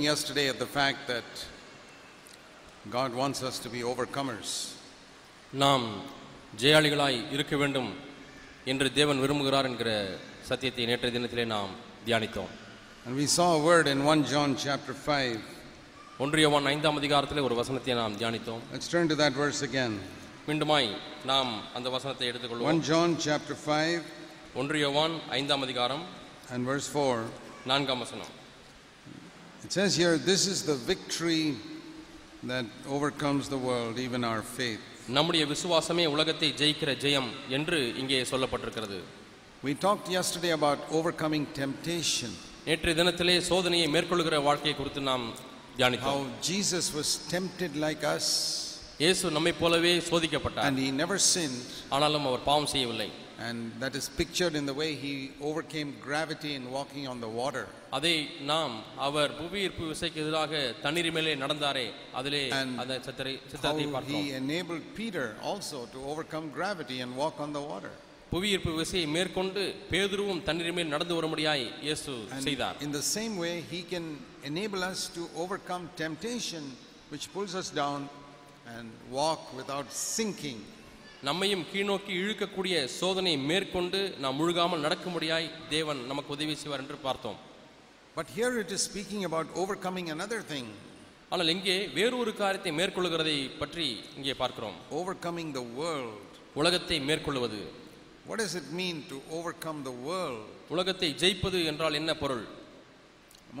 looking yesterday at the fact that God wants us to be overcomers. நாம் ஜெயாளிகளாய் இருக்க வேண்டும் என்று தேவன் விரும்புகிறார் என்கிற சத்தியத்தை நேற்றைய தினத்திலே நாம் தியானித்தோம் And we saw a word in 1 John chapter 5. ஒன்றியவான் ஐந்தாம் அதிகாரத்திலே ஒரு வசனத்தை நாம் தியானித்தோம் Let's turn to that verse again. மீண்டுமாய் நாம் அந்த வசனத்தை 1 எடுத்துக்கொள்வோம் John chapter 5 ஒன்றியவான் ஐந்தாம் அதிகாரம் and verse 4. நான்காம் வசனம் It says here, This is the victory that overcomes the world, even our faith. நம்முடைய விசுவாசமே உலகத்தை ஜெயிக்கிற ஜெயம் என்று இங்கே சொல்லப்பட்டிருக்கிறது We talked yesterday about overcoming temptation, நேற்றைய தினத்திலே சோதனையை மேற்கொள்கிற வாழ்க்கையை குறித்து நாம் தியானித்தோம் how Jesus was tempted like us இயேசு நம்மை போலவே சோதிக்கப்பட்டார் and he never sinned. ஆனாலும் அவர் பாவம் செய்யவில்லை And that is pictured in the way he overcame gravity in walking on the water. அதை நாம் அவர் புவியீர்ப்பு விசைக்கு எதிராக தண்ணீர் மேலே நடந்தாரே அதிலே And அந்த சித்தரை How சித்தத்தை பார்த்தோம் he enabled Peter also to overcome gravity and walk on the water. புவியீர்ப்பு விசையை மேற்கொண்டு பேதுருவும் தண்ணீர் மேல் நடந்து வரும்படியாய் இயேசு And செய்தார் in the same way, he can enable us to overcome temptation, which pulls us down and walk without sinking. நம்மையும் கீழ்நோக்கி இழுக்கக்கூடிய சோதனையை மேற்கொண்டு நாம் முழுகாமல் நடக்கும்படியாய் தேவன் நமக்கு உதவி செய்வார் என்று பார்த்தோம். But here it is speaking about overcoming another thing ஆனால் இங்கே வேறொரு காரியத்தை மேற்கொள்கிறதை பற்றி இங்கே பார்க்கிறோம். ஓவர் கமிங் த வேர்ல்ட் உலகத்தை மேற்கொள்வது what is it mean to overcome the world உலகத்தை ஜெயிப்பது என்றால் என்ன பொருள்?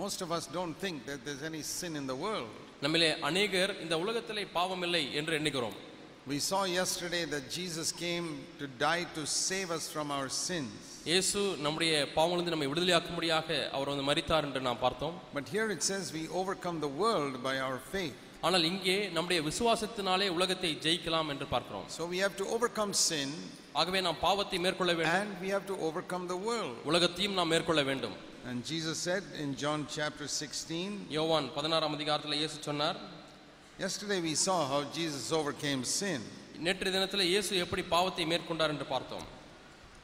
Most of us don't think that there any sin in the world நம்மிலே அநேகர் இந்த உலகத்திலே பாவம் இல்லை என்று எண்ணுகிறோம். We saw yesterday that Jesus came to die to save us from our sins. இயேசு நம்முடைய பாவங்களிலிருந்து நம்மை விடுதலையாக்கும்படியாக அவர் வந்து மரித்தார் என்று நாம் பார்த்தோம் But here it says we overcome the world by our faith. ஆனால் இங்கே நம்முடைய விசுவாசத்தினாலே உலகத்தை ஜெயிக்கலாம் என்று பார்க்கிறோம் So we have to overcome sin ஆகவே நாம் பாவத்தை மேற்கொள்ள வேண்டும் and we have to overcome the world. உலகத்தையும் நாம் மேற்கொள்ள வேண்டும் And Jesus said in John chapter 16, யோவான் பதினாறாம் அதிகாரத்தில் இயேசு சொன்னார் yesterday we saw how Jesus overcame sin. நேற்றைய தினத்தில் இயேசு எப்படி பாவத்தை மேற்கொண்டார் என்று பார்த்தோம்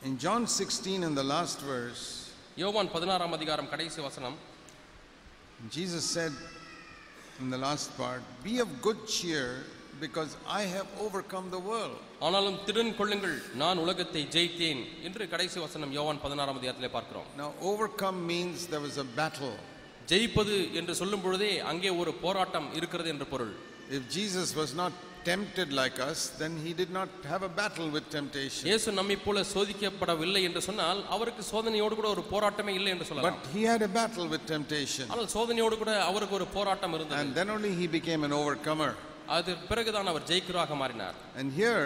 In John 16, in the last verse, யோவான் பதினாறாம் அதிகாரம் கடைசி வசனம் Jesus said in the last part, Be of good cheer because I have overcome the world. ஆனாலும் திடன் கொள்ளுங்கள் நான் உலகத்தை ஜெயித்தேன் என்று கடைசி வசனம் யோவான் பதினாறாம் அதிகாரத்திலே பார்க்கிறோம் Now, overcome means there was a battle. ஜெயிப்பது என்று சொல்லும் பொழுதே அங்கே ஒரு போராட்டம் இருக்கிறது என்று பொருள் If Jesus was not tempted like us, then he did not have a battle with temptation. இயேசு நம்மை போல சோதிக்கப்படவில்லை என்று சொன்னால் அவருக்கு சோதனையோடு கூட ஒரு போராட்டமே இல்லை என்று சொல்லலாம் But he had a battle with temptation. ஆனால் சோதனையோடு கூட அவருக்கு ஒரு போராட்டம் இருந்தது And then only he became an overcomer. அது பிறகுதான் அவர் ஜெயிக்கராக மாறினார் And here,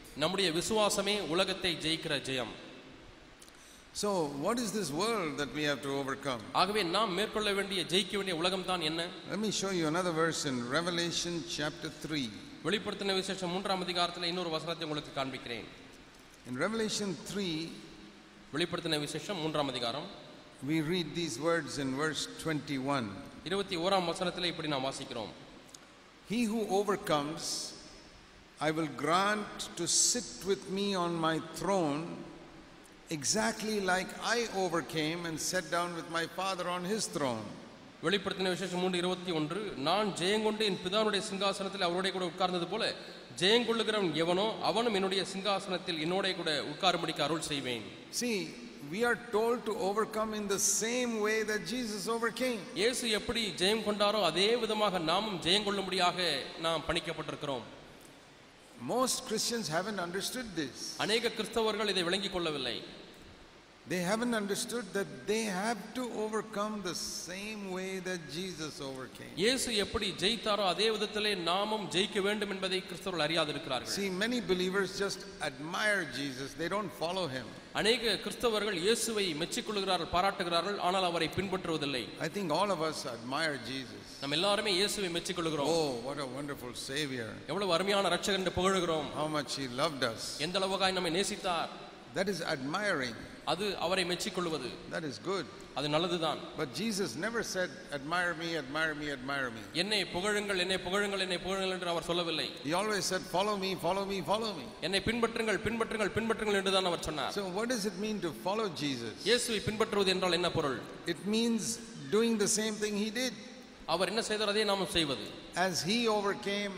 நம்முடைய விசுவாசமே உலகத்தை ஜெயிக்கிற ஜெயம் So, what is this world that we have to overcome? ஆகவே நாம் மேற்கொள்ள வேண்டிய ஜெயிக்க வேண்டிய உலகம் தான் என்ன Let me show you another verse in Revelation chapter 3. வெளிப்படுத்தின விசேஷம் மூன்றாம் அதிகாரத்தில் இன்னொரு வசனத்தை உங்களுக்கு காண்பிக்கிறேன் In Revelation 3, வெளிப்படுத்தின விசேஷம் மூன்றாம் அதிகாரம் we read these words in verse 21. இருபத்தி ஓராம் வசனத்தில் இப்படி நாம் வாசிக்கிறோம் He who overcomes, I will grant to sit with me on my throne, exactly like I overcame and sat down with my Father on his throne. வெளிப்படுத்தின விசேஷம் மூன்று இருபத்தி ஒன்று நான் ஜெயங்கொண்டு என் பிதானுடைய சிங்காசனத்தில் அவருடைய கூட உட்கார்ந்தது போல ஜெயங்கொள்ளுகிறவன் எவனோ அவனும் என்னுடைய சிங்காசனத்தில் என்னோட கூட உட்காரும்படிக்கு அருள் செய்வேன் See, we are told to overcome in the same way that Jesus overcame. இயேசு எப்படி ஜெயம் கொண்டாரோ அதே விதமாக நாமும் ஜெயம் கொள்ளும்படியாக நாம் பணிக்கப்பட்டிருக்கிறோம் Most Christians haven't understood this. அநேக கிறிஸ்தவர்கள் இதை விளங்கிக் கொள்ளவில்லை They haven't understood that they have to overcome the same way that Jesus overcame. இயேசு எப்படி ஜெயித்தாரோ அதே விதத்திலே நாமும் ஜெயிக்க வேண்டும் என்பதை கிறிஸ்தவர்கள் அறியாதிருக்கிறார்கள் See, many believers just admire Jesus, they don't follow him. அநேக கிறிஸ்தவர்கள் இயேசுவை மெச்சிக்கொள்கிறார்கள் பாராட்டுகிறார்கள் ஆனால் அவரை பின்பற்றுவதில்லை I think all of us admire Jesus. நம்ம எல்லாருமே இயேசுவை மெச்சிக்கொள்கிறோம் Oh, what a wonderful Savior. எவ்வளவு அருமையான ரட்சகர் என்று புகழுகிறோம் How much He loved us. எந்த அளவுக்காய் நம்மை நேசித்தார் That is admiring. அது அவரை மெச்சிக்கொள்வது That is good. அது நல்லதுதான் But Jesus never said, Admire me, admire me, admire me. என்னை புகழுங்கள் என்னை புகழுங்கள் என்னை புகழுங்கள் என்று அவர் சொல்லவில்லை He always said, Follow me, follow me, follow me. என்னை பின்பற்றுங்கள் பின்பற்றுங்கள் பின்பற்றுங்கள் என்று தான் அவர் சொன்னார் So, what does it mean to follow Jesus? இயேசுவை பின்பற்றுவது என்றால் என்ன பொருள் It means doing the same thing He did. அவர் என்ன செய்தார் அதே நாமும் செய்வது As He overcame,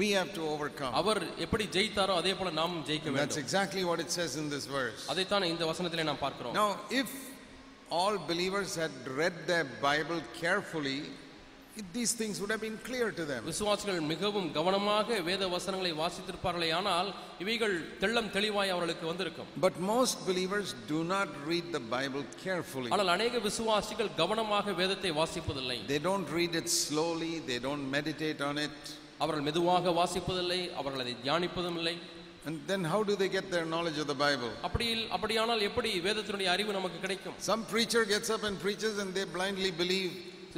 we have to overcome. அவர் எப்படி ஜெயித்தாரோ அதே போல நாமும் ஜெயிக்க That's வேண்டும் exactly what it says in this verse. அதைத்தான் இந்த வசனத்திலே நாம் பார்க்கிறோம் Now, if all believers had read their Bible carefully, it- these things would have been clear to them. விசுவாசிகள் மிகவும் கவனமாக வேத வசனங்களை வாசித்திருப்பார்களே ஆனால் இவைகள் தெள்ளம் தெளிவாய் அவர்களுக்கு வந்திருக்கும் But most believers do not read the Bible carefully. ஆனால் அநேக விசுவாசிகள் கவனமாக வேதத்தை வாசிப்பதில்லை They don't read it slowly, they don't meditate on it. அவர்கள் மெதுவாக வாசிப்பதில்லை அவர்கள் அதை தியானிப்பதும் இல்லை And then how do they get their knowledge of the Bible? அப்படி அப்படியானால் எப்படி வேதத்தினுடைய அறிவு நமக்கு கிடைக்கும் Some preacher gets up and preaches and they blindly believe.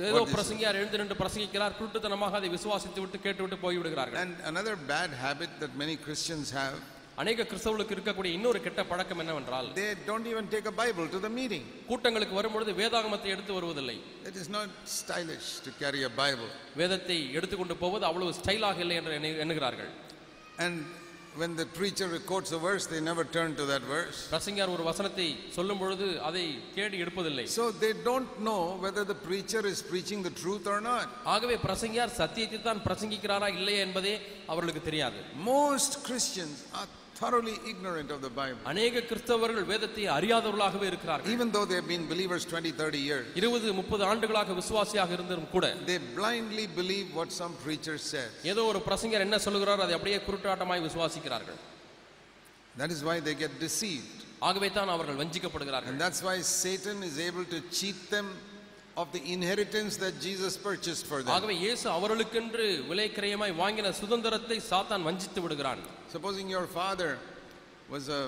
ஏதோ பிரசங்கியார் எழுந்து நின்று பிரசங்கிக்கிறார் குருட்டுத்தனமாக அதை விசுவாசித்து விட்டு கேட்டுவிட்டு போய்விடுகிறார்கள் And another bad habit that many Christians have, அநேக கிறிஸ்தவர்களுக்கு இருக்கக்கூடிய இன்னொரு கெட்ட பழக்கம் என்னவென்றால் they don't even take a Bible to the meeting. கூட்டங்களுக்கு வரும்பொழுது வேதாகமத்தை எடுத்து வருவதில்லை It is not stylish to carry a Bible. வேதத்தை எடுத்துக்கொண்டு போவது அவ்வளவு ஸ்டைலாக இல்லை என்று எண்ணு- எண்ணுகிறார்கள் And when the preacher quotes a verse, they never turn to that verse. பிரசங்கியார் ஒரு வசனத்தை சொல்லும் பொழுது அதை தேடி எடுப்பதில்லை So they don't know whether the preacher is preaching the truth or not. ஆகவே பிரசங்கியார் சத்தியத்தை தான் பிரசங்கிக்கிறாரா இல்லையா என்பதே அவர்களுக்கு தெரியாது Most Christians are thoroughly ignorant of the Bible. அநேக கிறிஸ்தவர்கள் வேதத்தை அறியாதவர்களாகவே இருக்கிறார்கள் Even though they have been believers 20, 30 years, இருபது முப்பது ஆண்டுகளாக விசுவாசியாக இருந்தும் கூட they blindly believe what some preacher says. ஏதோ ஒரு பிரசங்கர் என்ன சொல்லுகிறாரோ அதை அப்படியே குருட்டாட்டமாய் விசுவாசிக்கிறார்கள் That is why they get deceived. ஆகவே தான் அவர்கள் வஞ்சிக்கப்படுகிறார்கள் And that's why Satan is able to cheat them of the inheritance that Jesus purchased for them. ஆகவே இயேசு அவர்களுக்கென்று விலை கிரயமாய் வாங்கின சுதந்திரத்தை சாத்தான் வஞ்சித்து விடுகிறான் Supposing your father was a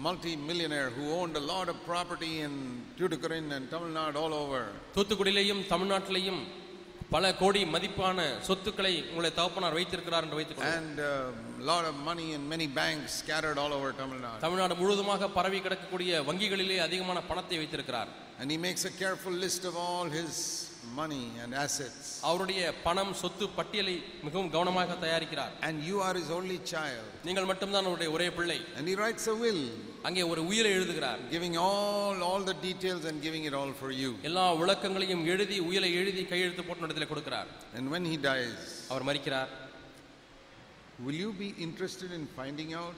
multi-millionaire who owned a lot of property in Tuticorin and Tamil Nadu all over. தூத்துக்குடியிலேயும் தமிழ்நாட்டிலேயும் பல கோடி மதிப்பான சொத்துக்களை உங்களை தகப்பனார் வைத்திருக்கிறார் என்று வைத்துக் கொள்ளுங்கள். and a lot of money in many banks scattered all over Tamil Nadu. Tamil Nadu முழுவதுமாக பரவி கிடக்கக்கூடிய வங்கிகளிலே அதிகமான பணத்தை வைத்திருக்கிறார் And he makes a careful list of all his money and assets. அவருடைய பணம் சொத்து பட்டியலை மிகவும் கவனமாக தயாரிக்கிறார் And you are his only child. நீங்கள் மட்டும்தான் அவருடைய ஒரே பிள்ளை And he writes a will, அங்கே ஒரு உயிரை எழுதுகிறார் giving all, all the details and giving it all for you. எல்லா விளக்கங்களையும் எழுதி உயிரை எழுதி கையெழுத்து போட்டு இடத்துல கொடுக்கிறார் And when he dies, அவர் மறிக்கிறார் will you be interested in finding out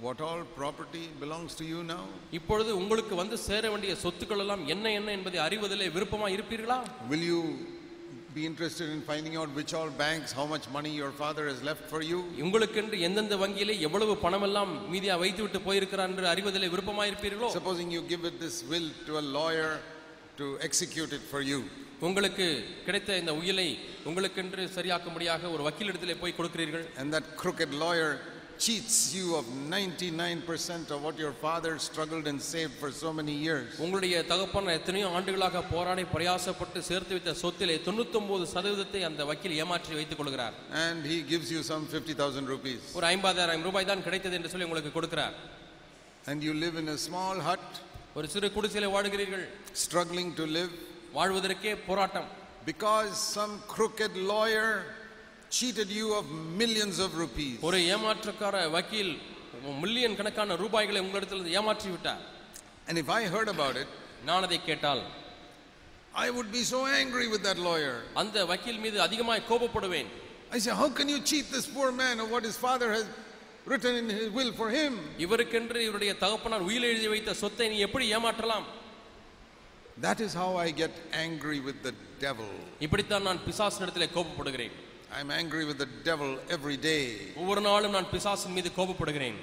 what all property belongs to you now? இப்பொழுது உங்களுக்கு வந்து சேர வேண்டிய சொத்துக்கள் எல்லாம் என்ன என்ன என்பதை அறிவதிலே விருப்பமா இருப்பீர்களா Will you be interested in finding out which all banks, how much money your father has left for you? உங்களுக்கென்று எந்தெந்த வங்கியிலே எவ்வளவு பணம் எல்லாம் மீதியா வைத்து விட்டு போயிருக்கிறார் என்று அறிவதிலே விருப்பமா இருப்பீர்களோ Supposing you give it this will to a lawyer to execute it for you. உங்களுக்கு கிடைத்த இந்த உயிலை உங்களுக்கென்று சரியாக்கும்படியாக ஒரு வக்கீலிடத்திலே போய் கொடுக்கிறீர்கள் And that crooked lawyer cheats you of 99% of what your father struggled and saved for so many years. உங்களுடைய தகப்பன் எத்தனையோ ஆண்டுகளாக போராடி பிரயாசப்பட்டு சேர்த்து வைத்த சொத்திலே தொண்ணூத்தொன்பது சதவீதத்தை அந்த வக்கீல் ஏமாற்றி வைத்துக் கொள்கிறார். And he gives you some 50,000 rupees. ஒரு ஐம்பதாயிரம் ரூபாய் தான் கிடைத்தது என்று சொல்லி உங்களுக்கு கொடுக்கிறார். And you live in a small hut, ஒரு சிறு குடிசையில வாடுகிறீர்கள் struggling to live, வாழ்வதற்கே போராட்டம். Because some crooked lawyer cheated you of millions of rupees. ஒரு ஏமாற்றக்கார வக்கீல் மில்லியன் கணக்கான ரூபாய்களை உங்களிடத்தில் ஏமாற்றி விட்டார் And if I heard about it, நான் அதை கேட்டால் I would be so angry with that lawyer. அந்த வக்கீல் மீது அதிகமாய் கோபப்படுவேன் I say, How can you cheat this poor man of what his father has written in his will for him? இவருக்கென்று இவருடைய தகப்பனார் உயிர் எழுதி வைத்த சொத்தை நீ எப்படி ஏமாற்றலாம் That is how I get angry with the devil. இப்படித்தான் நான் பிசாசினிடத்திலே கோபப்படுகிறேன் I'm angry with the devil every day. ஒவ்வொரு நாளும் நான் பிசாசின் மீது கோபப்படுகிறேன்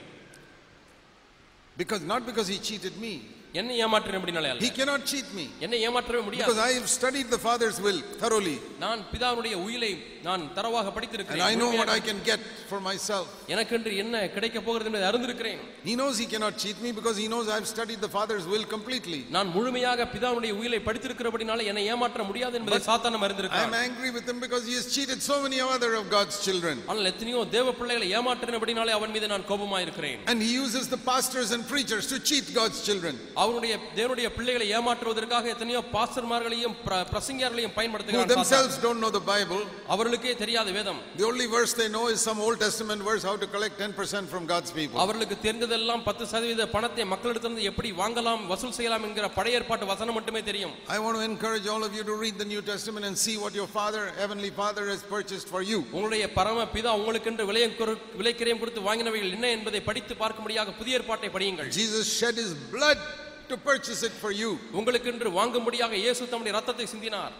Because not because he cheated me, என்னை ஏமாற்றினபடினாலே அல்ல He cannot cheat me என்னை ஏமாற்றவே முடியாது because I have studied the Father's will thoroughly நான் பிதாவுடைய உயிலை நான் தரவாக and படித்திருக்கிறேன் I know what முழுமையாக I can get for myself. எனக்கென்று என்ன கிடைக்க போகிறது என்பதை அறிந்திருக்கிறேன் He knows he cannot cheat me because he knows I have studied the Father's will completely. நான் முழுமையாக பிதாவுடைய உயிலை படித்திருக்கிறபடினால என்னை ஏமாற்ற முடியாது என்பதை சாத்தானம் I am அறிந்திருக்கிறான் angry with him because he has cheated so many other of God's children. ஆனால் எத்தனையோ தேவ பிள்ளைகளை ஏமாற்றினபடினாலே அவன் மீது நான் கோபமாயிருக்கிறேன் And he uses the pastors and preachers to cheat God's children. அவருடைய தேவனுடைய பிள்ளைகளை ஏமாற்றுவதற்காக எத்தனையோ பாஸ்டர்மார்களையும் பிர- பிரசங்கியார்களையும் சாத்தான். themselves don't know the Bible. அவர்களுக்கே தெரியாத வேதம் The only verse they know is some Old Testament verse how to collect 10% from God's people. அவர்களுக்கு தெரிந்ததெல்லாம் பத்து சதவீத பணத்தை மக்களிடத்திலிருந்து எப்படி வாங்கலாம் வசூல் செய்யலாம் என்கிற பழைய ஏற்பாட்டு வசனம் மட்டுமே தெரியும் I want to encourage all of you to read the New Testament and see what your Father, Heavenly Father, has purchased for you. உங்களுடைய பரம பிதா உங்களுக்கென்று விலையம் கொரு- விலைக்கிரயம் கொடுத்து வாங்கினவைகள் என்ன என்பதை படித்து பார்க்கும்படியாக புதிய ஏற்பாட்டை படியுங்கள் Jesus shed his blood to purchase it for you. உங்களுக்கென்று வாங்கும்படியாக இயேசு தம்முடைய ரத்தத்தை சிந்தினார்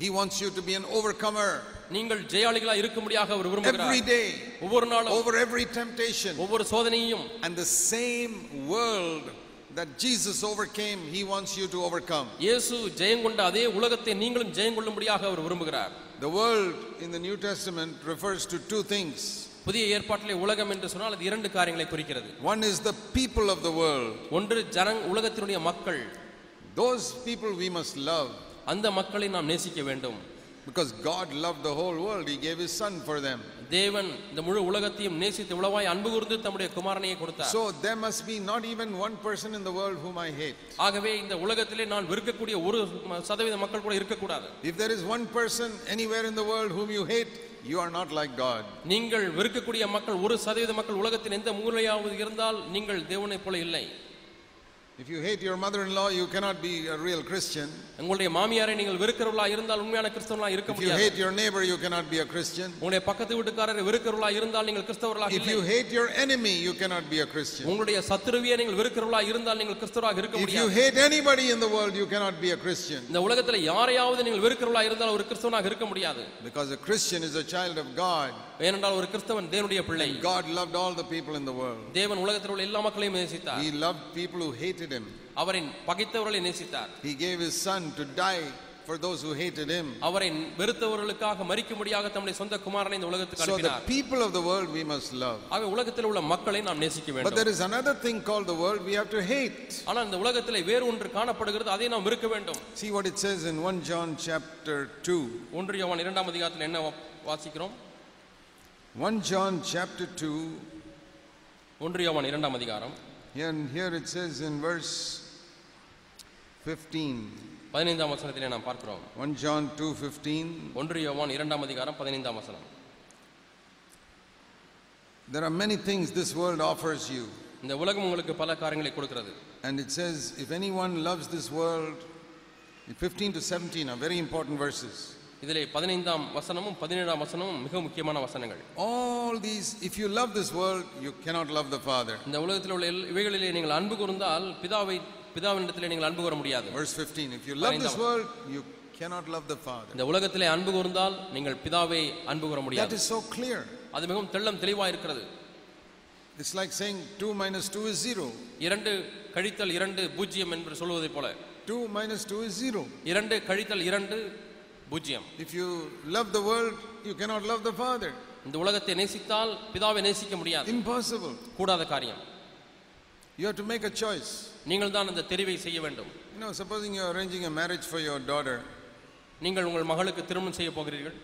He wants you to be an overcomer நீங்கள் ஜெயாளிகளா இருக்கும்படியாக அவர் every விரும்புகிறார் day, ஒவ்வொரு நாளும் over every temptation. ஒவ்வொரு சோதனையும் And the same world that Jesus overcame, he wants you to overcome. இயேசு ஜெயம் கொண்ட அதே உலகத்தை நீங்களும் ஜெயம் கொள்ளும்படியாக அவர் விரும்புகிறார் The world in the New Testament refers to two things. புதிய ஏற்பாட்டிலே உலகம் என்று சொன்னால் அது இரண்டு காரியங்களை குறிக்கிறது. One is the people of the world ஒன்று ஜனங் உலகத்தினுடைய மக்கள். Those people we must love அந்த மக்களை நாம் நேசிக்க வேண்டும். Because God love the whole world he gave his son for them தேவன் இந்த முழு உலகத்தையும் நேசித்து உளவாய் அன்பு கூர்ந்து தம்முடைய குமாரனையே கொடுத்தார். So there must be not even one person in the world whom I hate ஆகவே இந்த உலகத்திலே நான் வெறுக்கக்கூடிய ஒரு சதவீத மக்கள் கூட இருக்க கூடாது if there is one person anywhere in the world whom you hate you are not like God நீங்கள் வெறுக்கக்கூடிய மக்கள் ஒரு சதவீத மக்கள் உலகத்தின் எந்த மூலையாவது இருந்தால் நீங்கள் தேவனைப் போல இல்லை. If you hate your mother-in-law, you cannot be a real Christian. உங்களுடைய மாமியாரை நீங்கள் வெறுக்கிறவர்களா இருந்தால் உண்மையான கிறிஸ்தவர்களா இருக்க If you முடியாது hate your neighbor, you cannot be a Christian. உங்களுடைய பக்கத்து வீட்டுக்காரரை வெறுக்கிறவர்களா இருந்தால் நீங்கள் கிறிஸ்தவர்களாக If இல்லை you hate your enemy, you cannot be a Christian. உங்களுடைய சத்துருவியை நீங்கள் வெறுக்கிறவர்களா இருந்தால் நீங்கள் கிறிஸ்தவராக இருக்க If you முடியாது hate anybody in the world, you cannot be a Christian. இந்த உலகத்துல யாரையாவது நீங்கள் வெறுக்கிறவர்களா இருந்தால் ஒரு கிறிஸ்தவனாக இருக்க முடியாது Because a Christian is a child of God. ஏனென்றால் ஒரு கிறிஸ்தவன் தேவனுடைய பிள்ளை God loved all the people in the world. தேவன் உலகத்தில் உள்ள எல்லா மக்களையும் நேசித்தார் He loved people who hated him. அவரின் பகைத்தவர்களை நேசித்தார் He gave his son to die for those who hated him. அவரை வெறுத்தவர்களுக்காக மறிக்கும்படியாக தம்முடைய சொந்த குமாரனை இந்த உலகத்துக்கு So the அனுப்பினார் people of the world we must love. ஆகவே உலகத்தில் உள்ள மக்களை நாம் நேசிக்க But வேண்டும் there is another thing called the world we have to hate. ஆனால் இந்த உலகத்தில் வேறு ஒன்று காணப்படுகிறது அதை நாம் வெறுக்க வேண்டும் See what it says in 1 John chapter 2. ஒன்று யோவான் இரண்டாம் அதிகாரத்தில் என்ன வா- வாசிக்கிறோம் 1 John chapter 2, ஒன்று யோவான் இரண்டாம் அதிகாரம் and here it says in verse 15. பதினைந்தாம் வசனத்திலே நாம் பார்க்கிறோம் 1 John 2:15 ஒன்று யோவான் இரண்டாம் அதிகாரம் பதினைந்தாம் வசனம் There are many things this world offers you. இந்த உலகம் உங்களுக்கு பல காரியங்களை கொடுக்கிறது And it says, if anyone loves this world, 15 to 17 are very important verses. இதிலே பதினைந்தாம் வசனமும் பதினேழாம் வசனமும் மிக முக்கியமான வசனங்கள் All these, if you love this world, you cannot love the Father. இந்த உலகத்தில் உள்ள இவைகளிலே நீங்கள் அன்பு கூர்ந்தால் பிதாவை பிதாவினிடத்திலே நீங்கள் அன்பு கூற முடியாது Verse 15, if you love this world, you cannot love the Father. இந்த உலகத்திலே அன்பு கூர்ந்தால் நீங்கள் பிதாவை அன்பு கூற That முடியாது is so clear. அது மிகவும் தெள்ளம் தெளிவாக இருக்கிறது It's like saying 2 minus 2 is 0. இரண்டு கழித்தல் இரண்டு பூஜ்ஜியம் என்று சொல்வதைப் போல 2 minus 2 is 0. இரண்டு கழித்தல் இரண்டு பூஜ்ஜியம். If you love the world you cannot love the father இந்த உலகத்தை நேசித்தால் பிதாவை நேசிக்க முடியாது. இம்பாசிபிள் கூடாத காரியம். You have to make a choice நீங்கள் தான் அந்த தெரிவை செய்ய வேண்டும். You know supposing you arranging a marriage for your daughter நீங்கள் உங்கள் மகளுக்கு திருமணம் செய்ய போகிறீர்கள்.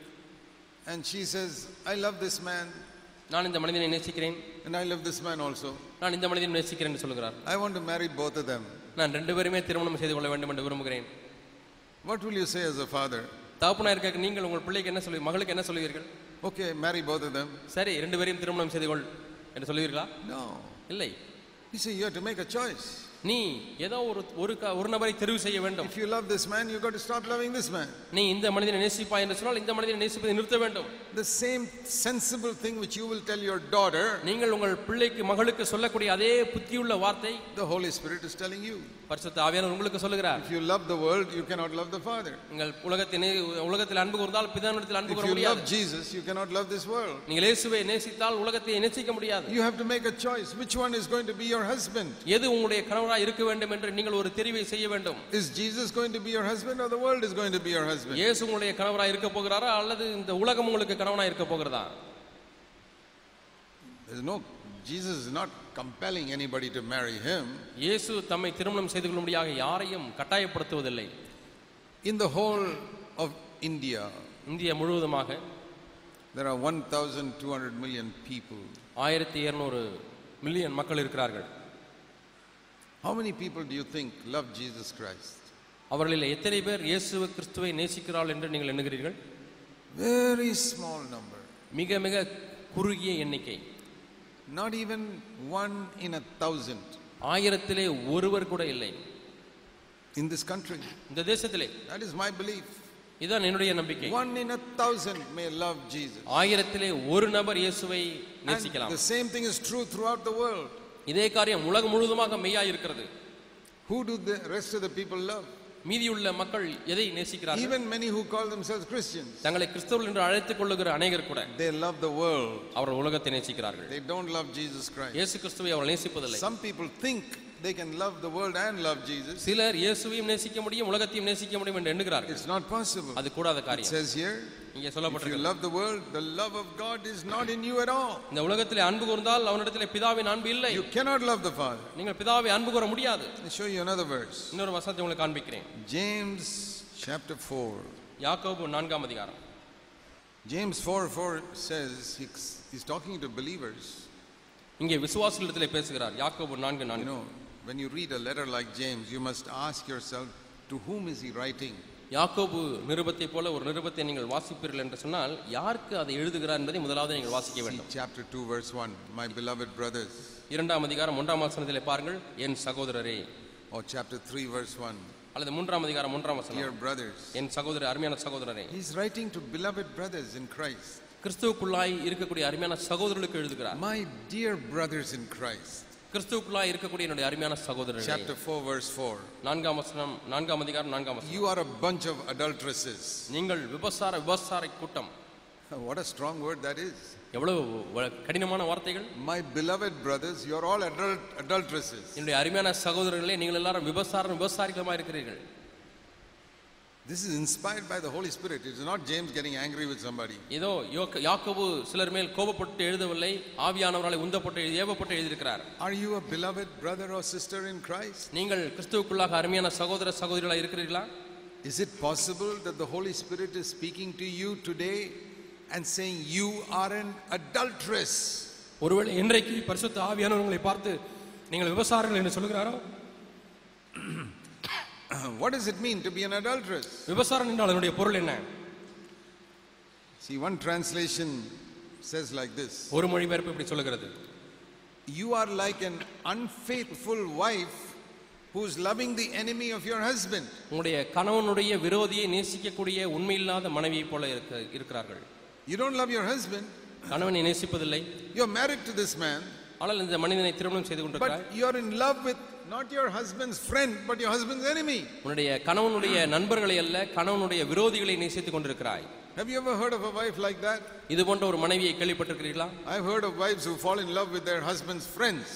And she says I love this man நான் இந்த மனிதனை நேசிக்கிறேன். And I love this man also நான் இந்த மனிதனை நேசிக்கிறேன் சொல்கிறார். I want to marry both them நான் ரெண்டு பேருமே திருமணம் செய்து கொள்ள வேண்டும் என்று விரும்புகிறேன். What will you say as a father தகப்பனா இருக்க நீங்கள் உங்கள் பிள்ளைக்கு என்ன சொல்லி மகளுக்கு என்ன சொல்வீர்கள் ஓகே மேரி போத் தம் சரி ரெண்டு பேரையும் திருமணம் செய்து கொள் என்று சொல்லுவீர்களா? இல்லை. You say you have to make a choice நீ ஏதோ ஒரு ஒரு ஒரு நபரை தெரிவு செய்ய வேண்டும் If you love this man, you got to stop loving this man. நீ இந்த மனிதனை நேசிப்பாய் என்று சொன்னால் இந்த மனிதனை நேசிப்பதை நிறுத்த வேண்டும் The same sensible thing which you will tell your daughter, நீங்கள் உங்கள் பிள்ளைக்கு மகளுக்கு சொல்லக்கூடிய அதே புத்தியுள்ள வார்த்தை the Holy Spirit is telling you. பரிசுத்த ஆவியானவர் உங்களுக்கு சொல்லுகிறார் If you love the world, you cannot love the Father. நீங்கள் உலகத்தை உலகத்தில் அன்பு கூர்ந்தால் பிதானிடத்தில் அன்பு If கூற you முடியாது love Jesus, you cannot love this world. நீங்கள் இயேசுவை நேசித்தால் உலகத்தை நேசிக்க முடியாது You have to make a choice. Which one is going to be your husband? எது உங்களுடைய கணவராக கணவராய் இருக்க வேண்டும் என்று நீங்கள் ஒரு தெரிவை செய்ய வேண்டும் Is Jesus going to be your husband or the world is going to be your husband? இயேசு உங்களுடைய கணவராய் இருக்க போகிறாரா அல்லது இந்த உலகம் உங்களுக்கு கணவனாய் இருக்க போகிறதா There's no, Jesus is not compelling anybody to marry him. இயேசு தம்மை திருமணம் செய்து கொள்ளும்படியாக யாரையும் கட்டாயப்படுத்துவதில்லை In the whole of India, India முழுவதுமாக there are 1,200 million people. ஆயிரத்தி இருநூறு மில்லியன் மக்கள் இருக்கிறார்கள் How many people do you think love Jesus Christ? அவர்களில் எத்தனை பேர் இயேசு கிறிஸ்துவை நேசிக்கிறாள் என்று நீங்கள் எண்ணுகிறீர்கள் Very small number. மிக மிக குறுகிய எண்ணிக்கை Not even one in a thousand ஆயிரத்திலே ஒருவர் கூட இல்லை in this country. இந்த தேசத்திலே That is my belief. இதுதான் என்னுடைய நம்பிக்கை One in a thousand may love Jesus. ஆயிரத்திலே ஒரு நபர் இயேசுவை நேசிக்கலாம் the same thing is true throughout the world. இதே காரியம் உலகம் முழுவதுமாக மெய்யாய் இருக்கிறது Who do the rest of the people love? மீதியுள்ள மக்கள் எதை நேசிக்கிறார்கள் Even many who call themselves Christians, தங்களை கிறிஸ்தவர்கள் என்று அழைத்துக் கொள்ளுகிற அநேகர் கூட they love the world. அவர்கள் உலகத்தை நேசிக்கிறார்கள் They don't love Jesus Christ. இயேசு கிறிஸ்துவை அவர்கள் நேசிப்பதில்லை Some people think they can love the world and love Jesus. சிலர் இயேசுவையும் நேசிக்க முடியும் உலகத்தையும் நேசிக்க முடியும் என்று எண்ணுகிறார்கள் It's not possible. அது கூடாத It காரியம் says here, இங்கே if you சொல்லப்பட்டிருக்கிறது love the world, the love of God is not in you at all. இந்த உலகத்திலே அன்பு கூர்ந்தால் அவனிடத்திலே பிதாவின் அன்பு இல்லை You cannot love the Father. நீங்கள் பிதாவை அன்பு கூற முடியாது Let me show you another verse. இன்னொரு வசனத்தை உங்களுக்கு காண்பிக்கிறேன் James chapter 4. யாக்கோபு நான்காம் அதிகாரம் James 4 4 says, he's, he's talking to believers. இங்கே விசுவாசத்திலே பேசுகிறார் யாக்கோபு நான்கு You நான்கு know, when you read a letter like James, you must ask yourself, to whom is he writing? யாக்கோபு நிருபத்தை போல ஒரு நிருபத்தை நீங்கள் வாசிப்பீர்கள் என்று சொன்னால் யாருக்கு அதை எழுதுகிறார் என்பதை முதலாவது நீங்கள் வாசிக்க வேண்டும் chapter 2, verse 1. My beloved brothers. இரண்டாம் அதிகாரம் ஒன்றாம் வசனத்திலே பாருங்கள் என் சகோதரரே Or chapter 3, verse 1. அல்லது மூன்றாம் அதிகாரம் மூன்றாம் வசனம் Dear brothers. என் சகோதரர் அருமையான சகோதரரே He's writing to beloved brothers in Christ. கிறிஸ்துவுக்குள்ளாய் இருக்கக்கூடிய அருமையான சகோதரர்களுக்கு எழுதுகிறார் My dear brothers in Christ. கிறிஸ்துவுக்குள்ளாய் இருக்கக்கூடிய என்னுடைய அருமையான சகோதரர்களே Chapter 4, verse 4. நான்காம் வசனம் நான்காம் அதிகாரம் நான்காம் வசனம் You are a bunch of adulteresses. நீங்கள் விபசார விபசார கூட்டம் What a strong word that is. எவ்வளவு கடினமான வார்த்தைகள் My beloved brothers, you are all adult, adulteresses. என்னுடைய அருமையான சகோதரர்களே நீங்கள் எல்லாரும் விபசாரம் விபசாரிகளமா இருக்கிறீர்கள் This is inspired by the Holy Spirit. It's not James getting angry with somebody. ஏதோ யோக்க- யாக்கோபு சிலர் மேல் கோபப்பட்டு எழுதவில்லை ஆவியானவரால் உந்தப்பட்டு ஏவப்பட்டு எழுதியிருக்கிறார் Are you a beloved brother or sister in Christ? நீங்கள் கிறிஸ்துவுக்குள்ளாக அருமையான சகோதர சகோதரிகளா இருக்கிறீர்களா Is it possible that the Holy Spirit is speaking to you today and saying, You are an adulteress? ஒருவேளை இன்றைக்கு பரிசுத்த ஆவியானவர் உங்களை பார்த்து நீங்கள் விபசாரங்கள் என்று சொல்லுகிறாரோ what does it mean to be an adulteress? விபசாரம் என்றால் அதனுடைய பொருள் என்ன See, one translation says like this ஒரு மொழிபெயர்ப்பு இப்படி சொல்லுகிறது You are like an unfaithful wife who's loving the enemy of your husband. உங்களுடைய கணவனுடைய விரோதியை நேசிக்கக்கூடிய உண்மையில்லாத மனைவியைப் போல இருக்க இருக்கிறார்கள் You don't love your husband, கணவனை நேசிப்பதில்லை you're married to this man, ஆனால் இந்த மனிதனை திருமணம் செய்து கொண்டிருக்கிறார் but you're in love with not your husband's friend, but your husband's enemy. உன்னுடைய கணவனுடைய நண்பர்களை அல்ல கணவனுடைய விரோதிகளை நேசித்துக் கொண்டிருக்கிறாய் Have you ever heard of a wife like that? இது போன்ற ஒரு மனைவியை கேள்விப்பட்டிருக்கிறீர்களா I've heard of wives who fall in love with their husband's friends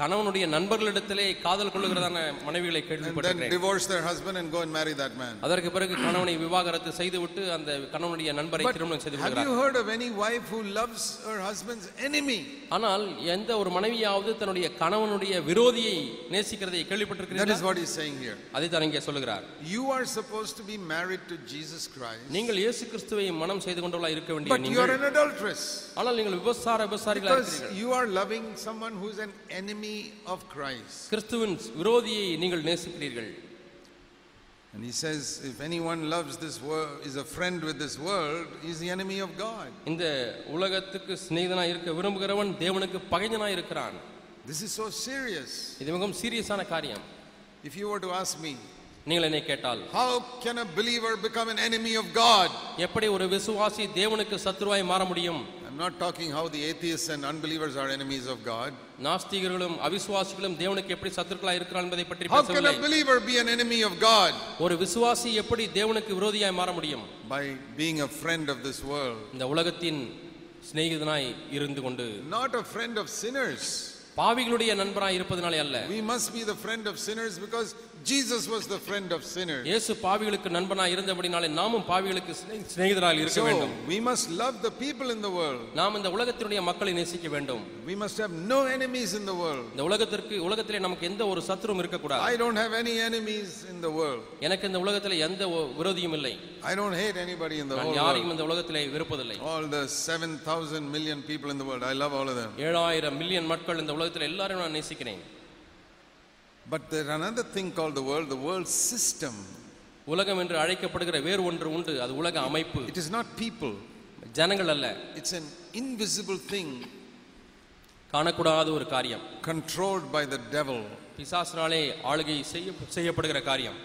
கணவனுடைய நண்பர்களிடத்திலே காதல் கொள்ளுகிறதான மனைவிகளை கேள்விப்பட்டிருக்கிறேன் divorce their husband and go and marry that man. அதற்கு பிறகு கணவனை விவாகரத்து செய்துவிட்டு அந்த கணவனுடைய நண்பரை திருமணம் செய்து have you கொள்கிறார் heard of any wife who loves her husband's enemy? ஆனால் எந்த ஒரு மனைவியாவது தன்னுடைய கணவனுடைய விரோதியை நேசிக்கிறதை That is கேள்விப்பட்டிருக்கிறீர்களா what he's saying here. அதை தான் இங்கே சொல்லுகிறார் You are supposed to be married to Jesus Christ, நீங்கள் இயேசு கிறிஸ்துவை மனம் செய்து கொண்டவளா இருக்க வேண்டிய but you are நீங்கள் an adulteress ஆனால் நீங்கள் விபசார விபசாரிகளா because இருக்கிறீர்கள் you are loving someone who's an enemy of Christ. கிறிஸ்துவின் விரோதியை நீங்கள் நேசிக்கிறீர்கள் And he says, if anyone loves this world, is a friend with this world, he's the enemy of God. இந்த உலகத்துக்கு சிநேகிதனா இருக்க விரும்புகிறவன் தேவனுக்கு பகைஞனா இருக்கிறான் This is so serious. இது மிகவும் சீரியஸான காரியம் If you were to ask me, நீங்கள் என்னை கேட்டால் how can a believer become an enemy of God? எப்படி ஒரு விசுவாசி தேவனுக்கு சத்துருவாய் மாற முடியும் not talking how the atheists and unbelievers are enemies of God. நாஸ்திகர்களும் அவிசுவாசிகளும் தேவனுக்கு எப்படி சத்துருக்களா இருக்கிறான் என்பதை பற்றி How can பேசவில்லை a believer be an enemy of God? ஒரு விசுவாசி எப்படி தேவனுக்கு விரோதியாய் மாற முடியும் By being a friend of this world. இந்த உலகத்தின் சிநேகிதனாய் இருந்து கொண்டு Not a friend of sinners. பாவிகளுடைய நண்பராய் இருப்பதனாலே அல்ல We must be the friend of sinners because Jesus was the friend of sinners. இயேசு பாவிகளுக்கு நண்பனாய் இருந்தபடினாலே நாமும் பாவிகளுக்கு சிநே- சிநேகிதராய் இருக்க So வேண்டும் we must love the people in the world. நாம் இந்த உலகத்தினுடைய மக்களை நேசிக்க வேண்டும் We must have no enemies in the world. இந்த உலகத்திற்கு உலகத்திலே நமக்கு எந்த ஒரு சத்துரும் இருக்கக்கூடாது I don't have any enemies in the world. எனக்கு இந்த உலகத்திலே எந்த ஒ- விரோதியும் இல்லை I don't hate anybody in the நான் whole world. யாரையும் இந்த உலகத்திலே விருப்பதில்லை All the 7,000 million people in the world. I love all of them. ஏழாயிரம் மில்லியன் மக்கள் இந்த உலகத்தில் எல்லாரும் நான் நேசிக்கிறேன் But there's another thing called the world, the world system. உலகம் என்று அழைக்கப்படுகிற வேறு ஒன்று உண்டு அது உலக அமைப்பு It is not people, ஜனங்கள் அல்ல it's an invisible thing காணக்கூடாத ஒரு காரியம் controlled by the devil. பிசாசினாலே ஆளுகை செய்ய செய்யப்படுகிற காரியம்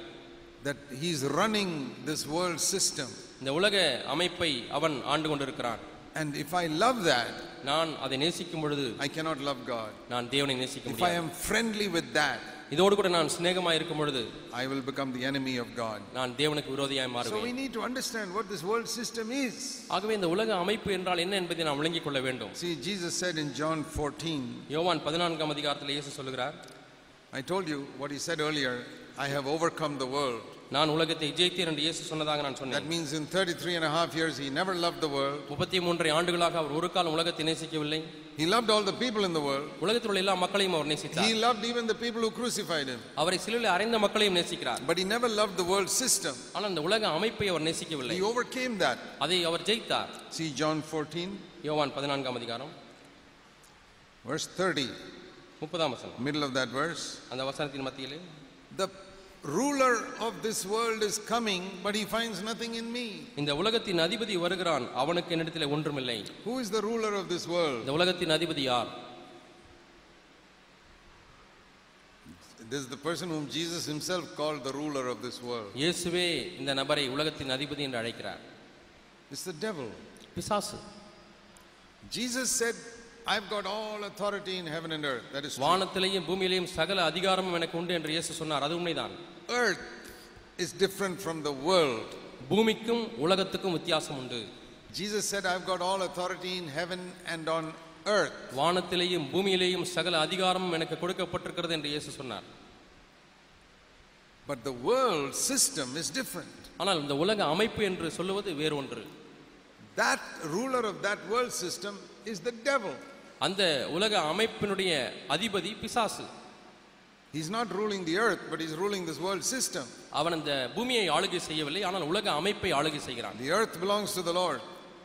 That he's running this world system. இந்த உலக அமைப்பை அவன் ஆண்டு கொண்டிருக்கிறான் And if I love that, நான் அதை நேசிக்கும் பொழுது I cannot love God. நான் தேவனை நேசிக்க If I முடியாது am friendly with that, இதோடு கூட நான் சிநேகமாய் இருக்கும் பொழுது I will become the enemy of God. நான் தேவனுக்கு விரோதியாய் So we மாறுவேன் need to understand what this world system is. ஆகவே இந்த உலக அமைப்பு என்றால் என்ன என்பதை நாம் விளங்கிக் கொள்ள வேண்டும் See, Jesus said in John 14, யோவான் பதினான்காம் அதிகாரத்தில் இயேசு சொல்லுகிறார் I told you what he said earlier, I have overcome the world. நான் உலகத்தை ஜெயித்தேன் என்று இயேசு சொன்னதாக நான் That சொன்னேன் means in 33 and a half years, he never loved the world. முப்பத்தி மூன்றை ஆண்டுகளாக அவர் ஒரு காலம் உலகத்தை நேசிக்கவில்லை He loved all the people in the world. உலகத்தில் உள்ள எல்லா மக்களையும் அவர் நேசித்தார் He loved even the people who crucified him. அவரை சிலுவையில் அறைந்த மக்களையும் நேசிக்கிறார் But he never loved the world system. ஆனால் இந்த உலக அமைப்பை அவர் நேசிக்கவில்லை He overcame that. அதை அவர் ஜெயித்தார் See John 14, யோவான் பதினான்காம் அதிகாரம் verse 30, முப்பதாம் வசனம் middle of that verse. அந்த வசனத்தின் மத்தியிலே The ruler of this world is coming, but he finds nothing in me. இந்த உலகத்தின் அதிபதி வருகிறான் அவனுக்கு என்னிடத்தில் ஒன்றுமில்லை Who is the ruler of this world? இந்த உலகத்தின் அதிபதி யார் This is the person whom Jesus himself called the ruler of this world. இயேசுவே இந்த நபரை உலகத்தின் அதிபதி என்று அழைக்கிறார் It's the devil. பிசாசு Jesus said, I've got all authority in heaven and earth. That is. வானத்திலேயும் பூமியிலேயும் சகல அதிகாரமும் எனக்கு உண்டு என்று இயேசு சொன்னார் அது உண்மைதான் Earth is different from the world. பூமிக்கும் உலகத்துக்கும் வித்தியாசம் உண்டு Jesus said, I've got all authority in heaven and on earth. வானத்திலேயும் பூமியிலேயும் சகல அதிகாரமும் எனக்கு கொடுக்கப்பட்டிருக்கிறது என்று இயேசு சொன்னார் But the world system is different. ஆனால் இந்த உலக அமைப்பு என்று சொல்லுவது வேறு ஒன்று That ruler of that world system is the devil. அந்த உலக அமைப்பினுடைய அதிபதி பிசாசு He's not ruling the earth, but he's ruling this world system. அவன் அந்த பூமியை ஆளுகை செய்யவில்லை ஆனால் உலக அமைப்பை ஆளுகை செய்கிறான் The earth belongs to the Lord,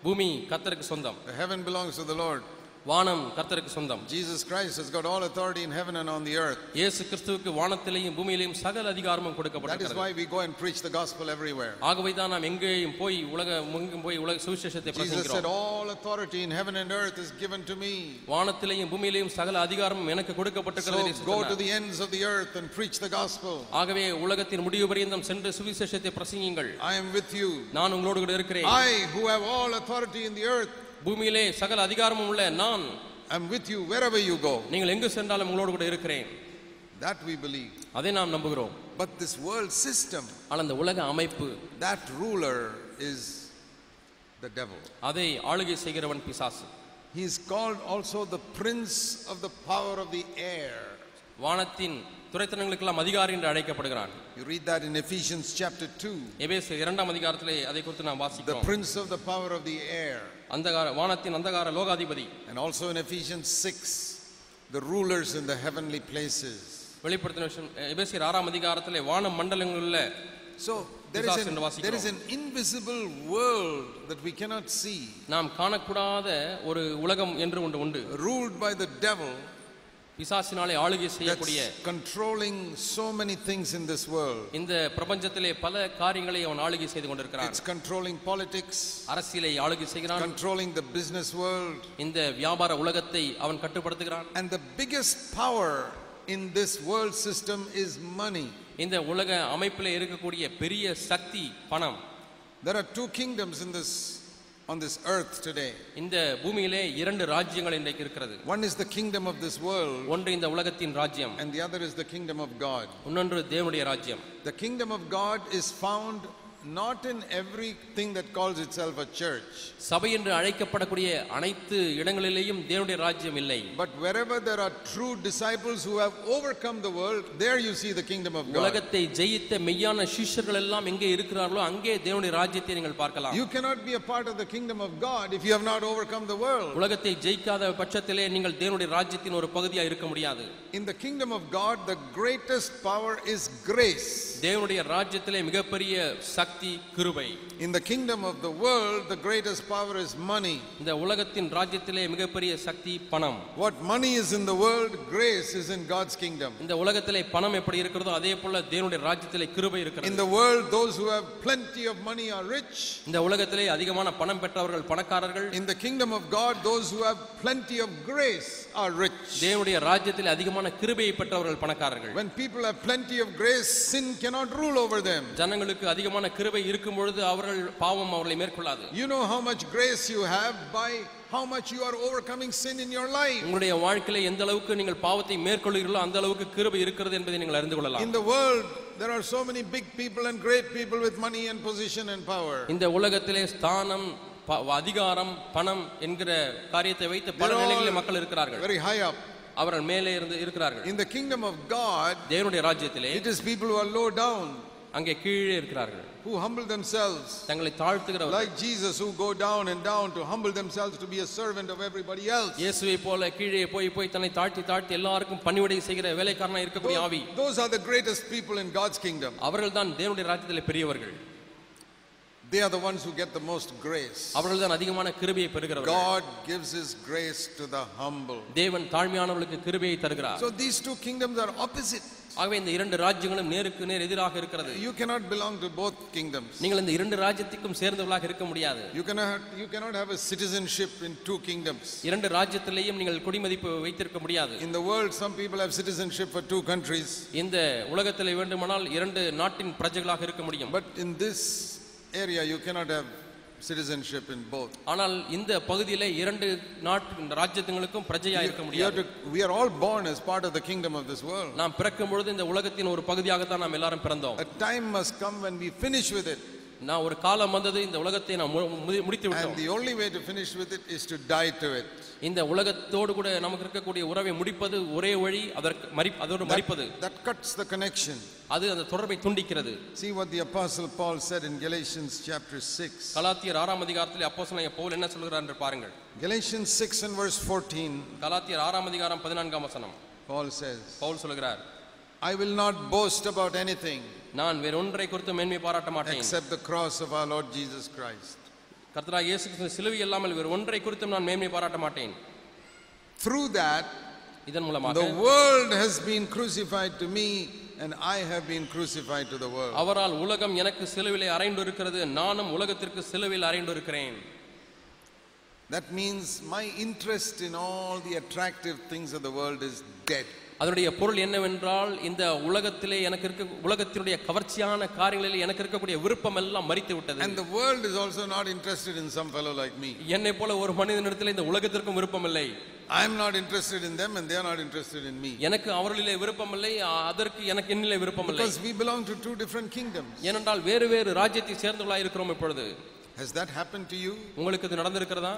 பூமி கர்த்தருக்கு சொந்தம் the heaven belongs to the Lord. வானம் கர்த்தருக்கு சொந்தம் Jesus Christ has got all authority in heaven and on the earth. இயேசு கிறிஸ்துவுக்கு வானத்திலேயும் பூமியிலேயும் சகல அதிகாரமும் That is கொடுக்கப்பட்டிருக்கிறது why we go and preach the gospel everywhere. ஆகவே தான் நாம் எங்கேயும் போய் உலக எங்கும் போய் உலக சுவிசேஷத்தை Jesus said, பிரசங்கிக்கிறோம் All authority in heaven and earth is given to me. வானத்திலேயும் பூமியிலேயும் சகல அதிகாரமும் எனக்கு கொடுக்கப்பட்டிருக்கிறது என்று So இயேசு go to சொன்னார். the ends of the earth and preach the gospel. ஆகவே உலகத்தின் முடிவு பரியந்தம் சென்று சுவிசேஷத்தை பிரசங்கியுங்கள் I am with you. நான் உங்களோடு கூட இருக்கிறேன் I, who have all authority in the earth, பூமியிலே சகல அதிகாரமும் உள்ள நான். ஐ அம் வித் யூ வேற வை யூ கோ நீங்கள் எங்கு சென்றாலும் உங்களோடு கூட இருக்கிறேன். தட் வி பிலீவ் அதை நாம் நம்புகிறோம். பட் திஸ் வேர்ல்ட் சிஸ்டம் ஆனால் உலக அமைப்பு that ruler is the devil அதை ஆளுகை செய்கிறவன் பிசாசு. He is called also the prince of the power of the air வானத்தின் துறைத்தனங்களுக்கெல்லாம் அதிகாரி என்று அழைக்கப்படுகிறான். You read that in Ephesians chapter 2 எபேசியர் இரண்டாம் அதிகாரத்திலே அதை குறித்து நாம் வாசிக்கிறோம். the prince of the power of the air. அந்தகார வானத்தின் அந்தகார லோகாதிபதி And also in Ephesians 6, the rulers in the heavenly places. வெளிப்படுத்தின விஷயம் எபேசியர் ஆறாம் அதிகாரத்திலே வான மண்டலங்களில் So there is, பிசாசு an, என்று வாசிக்கிறோம். there is an invisible world that we cannot see, நாம் காணக்கூடாத ஒரு உலகம் என்று ஒன்று உண்டு ruled by the devil, பிசாசினாலே ஆளுகை செய்யக்கூடிய controlling so many things in this world. இந்த பிரபஞ்சத்திலே பல காரியங்களை அவன் ஆளுகை செய்து கொண்டிருக்கிறான் It's controlling politics, அரசியலை ஆளுகை செய்கிறான் controlling the business world, இந்த வியாபார உலகத்தை அவன் கட்டுப்படுத்துகிறான் and the biggest power in this world system is money. இந்த உலக அமைப்பில் இருக்கக்கூடிய பெரிய சக்தி பணம் There are two kingdoms in this on this earth today. இந்த பூமியிலே இரண்டு ராஜ்யங்கள் இன்றைக்கு இருக்கிறது One is the kingdom of this world, ஒன்று இந்த உலகத்தின் ராஜ்யம் and the other is the kingdom of God. இன்னொன்று தேவனுடைய ராஜ்யம் The kingdom of God is found not in everything that calls itself a church, சபை என்று அழைக்கப்படக்கூடிய அனைத்து இடங்களிலேயும் தேவனுடைய ராஜ்யம் இல்லை but wherever there are true disciples who have overcome the world, there you see the kingdom of God. உலகத்தை ஜெயித்த மெய்யான சிஷ்யர்கள் எல்லாம் எங்கே இருக்கிறார்களோ அங்கே தேவனுடைய ராஜ்யத்தை நீங்கள் பார்க்கலாம் You cannot be a part of the kingdom of God if you have not overcome the world. உலகத்தை ஜெயிக்காத பட்சத்திலே நீங்கள் தேவனுடைய ராஜ்யத்தின் ஒரு பகுதியா இருக்க முடியாது In the kingdom of God, the greatest power is grace. தேவனுடைய ராஜ்யத்திலே மிகப்பெரிய சக்தி கிருபை In the kingdom of the world, the greatest power is money. இந்த உலகத்தின் ராஜ்யத்திலே மிகப்பெரிய சக்தி பணம் What money is in the world, grace is in God's kingdom. இந்த உலகத்திலே பணம் எப்படி இருக்கிறதோ அதே போல தேவனுடைய ராஜ்யத்திலே கிருபை In இருக்கிறது the world, those who have plenty of money are rich. இந்த உலகத்திலே அதிகமான பணம் பெற்றவர்கள் பணக்காரர்கள் In the kingdom of God, those who have plenty of grace are rich. தேவனுடைய ராஜ்யத்தில் அதிகமான கிருபையை பெற்றவர்கள் பணக்காரர்கள் When people have plenty of grace, sin cannot rule over them. ஜனங்களுக்கு அதிகமான கிருபை இருக்கும் பொழுது அவர்கள் பாவம் அவர்களை மேற்கொள்ளாது You know how much grace you have by how much you are overcoming sin in your life. உங்களுடைய வாழ்க்கையில எந்த அளவுக்கு நீங்கள் பாவத்தை மேற்கொள்கிறீர்களோ அந்த அளவுக்கு கிருபை இருக்கிறது என்பதை நீங்கள் அறிந்து In கொள்ளலாம் the world, there are so many big people and great people with money and position and power. இந்த உலகத்திலே ஸ்தானம் ப- அதிகாரம் பணம் என்கிற காரியத்தை வைத்து பல நிலைகளில் மக்கள் இருக்கிறார்கள் Very high up. அவர்கள் மேலே இருந்து இருக்கிறார்கள் In the kingdom of God, தேவனுடைய ராஜ்யத்திலே it is people who are low down, அங்கே கீழே இருக்கிறார்கள் who humble themselves. தங்களை தாழ்த்துகிறவர்கள் Like Jesus, who go down and down to humble themselves to be a servant of everybody else. இயேசுவை போல கீழே போய் போய் தன்னை தாழ்த்தி தாழ்த்தி எல்லாருக்கும் பணிவிடை செய்கிற வேலைக்காரனா இருக்கக்கூடிய ஆவி Those, those are the greatest people in God's kingdom. அவர்கள் தான் தேவனுடைய ராஜ்யத்திலே பெரியவர்கள் They are the ones who get the most grace. அவர்கள் தான் அதிகமான கிருபையை பெறுகிறவர்கள் God gives His grace to the humble. தேவன் தாழ்மையானவர்களுக்கு கிருபையை தருகிறார் So these two kingdoms are opposite. ஆகவே இந்த இரண்டு ராஜ்யங்களும் நேருக்கு நேர் எதிராக இருக்கிறது You cannot belong to both kingdoms. நீங்கள் இந்த இரண்டு ராஜ்யத்துக்கும் சேர்ந்தவர்களாக இருக்க முடியாது You cannot, you cannot have a citizenship in two kingdoms. இரண்டு ராஜ்யத்திலேயும் நீங்கள் குடிமதிப்பு வைத்திருக்க முடியாது In the world, some people have citizenship for two countries. இந்த உலகத்தில் வேண்டுமானால் இரண்டு நாட்டின் பிரஜைகளாக இருக்க முடியும் But in this area, you cannot have citizenship in both. ஆனால் இந்த பகுதியிலே இரண்டு நாட்டு ராஜ்யத்துங்களுக்கும் பிரஜையா இருக்க முடியாது we are all born as part of the kingdom of this world. நாம் பிறக்கும் பொழுது இந்த உலகத்தின் ஒரு பகுதியாகத்தான் நாம் எல்லாரும் பிறந்தோம் A time must come when we finish with it. நான் ஒரு காலம் வந்தது இந்த உலகத்தை மு- முடித்து And விட்டோம் the only way to finish with it is to die to it. இந்த உலகத்தோடு கூட நமக்கு இருக்கக்கூடிய உறவை முடிப்பது ஒரே வழி அதற்கு மறி அதோடு மறிப்பது That cuts the connection. அது அந்த தொடர்பை துண்டிக்கிறது See what the Apostle Paul said in Galatians chapter 6. கலாத்தியர் ஆறாம் அதிகாரத்தில் அப்போஸ்தலனாகிய பவுல் என்ன சொல்கிறார் என்று பாருங்கள் Galatians 6 and verse 14, கலாத்தியர் ஆறாம் அதிகாரம் பதினான்காம் வசனம் Paul says, பவுல் சொல்கிறார் I will not boast about anything நான் வேறொன்றை குறித்து மேன்மை பாராட்ட மாட்டேன் except the cross of our Lord Jesus Christ. கர்த்தராக இயேசு கிறிஸ்து சிலுவை இல்லாமல் வேறு ஒன்றை குறித்தும் நான் மேன்மை பாராட்ட மாட்டேன் Through that, இதன் மூலமாக the world has been crucified to me, and I have been crucified to the world. அவரால் உலகம் எனக்கு சிலுவிலே அறைந்து இருக்கிறது நானும் உலகத்திற்கு சிலுவையில் அறைந்து இருக்கிறேன் That means my interest in all the attractive things of the world is dead. அதனுடைய பொருள் என்னவென்றால் இந்த உலகத்திலே எனக்கு இருக்க உலகத்தினுடைய கவர்ச்சியான காரியங்களில் எனக்கு இருக்கக்கூடிய விருப்பம் எல்லாம் மறித்து விட்டது And the world is also not interested in some fellow like me. என்னை போல ஒரு மனிதனிடத்தில் இந்த உலகத்திற்கும் விருப்பம் இல்லை I'm not interested in them, and they are not interested in me. எனக்கு அவர்களிலே விருப்பம் இல்லை அதற்கு எனக்கு என்னிலே விருப்பம் இல்லை Because we belong to two different kingdoms. ஏனென்றால் வேறு வேறு ராஜ்யத்தை சேர்ந்தவர்களாக இருக்கிறோம் இப்பொழுது Has that happened to you? உங்களுக்கு இது நடந்திருக்கிறதா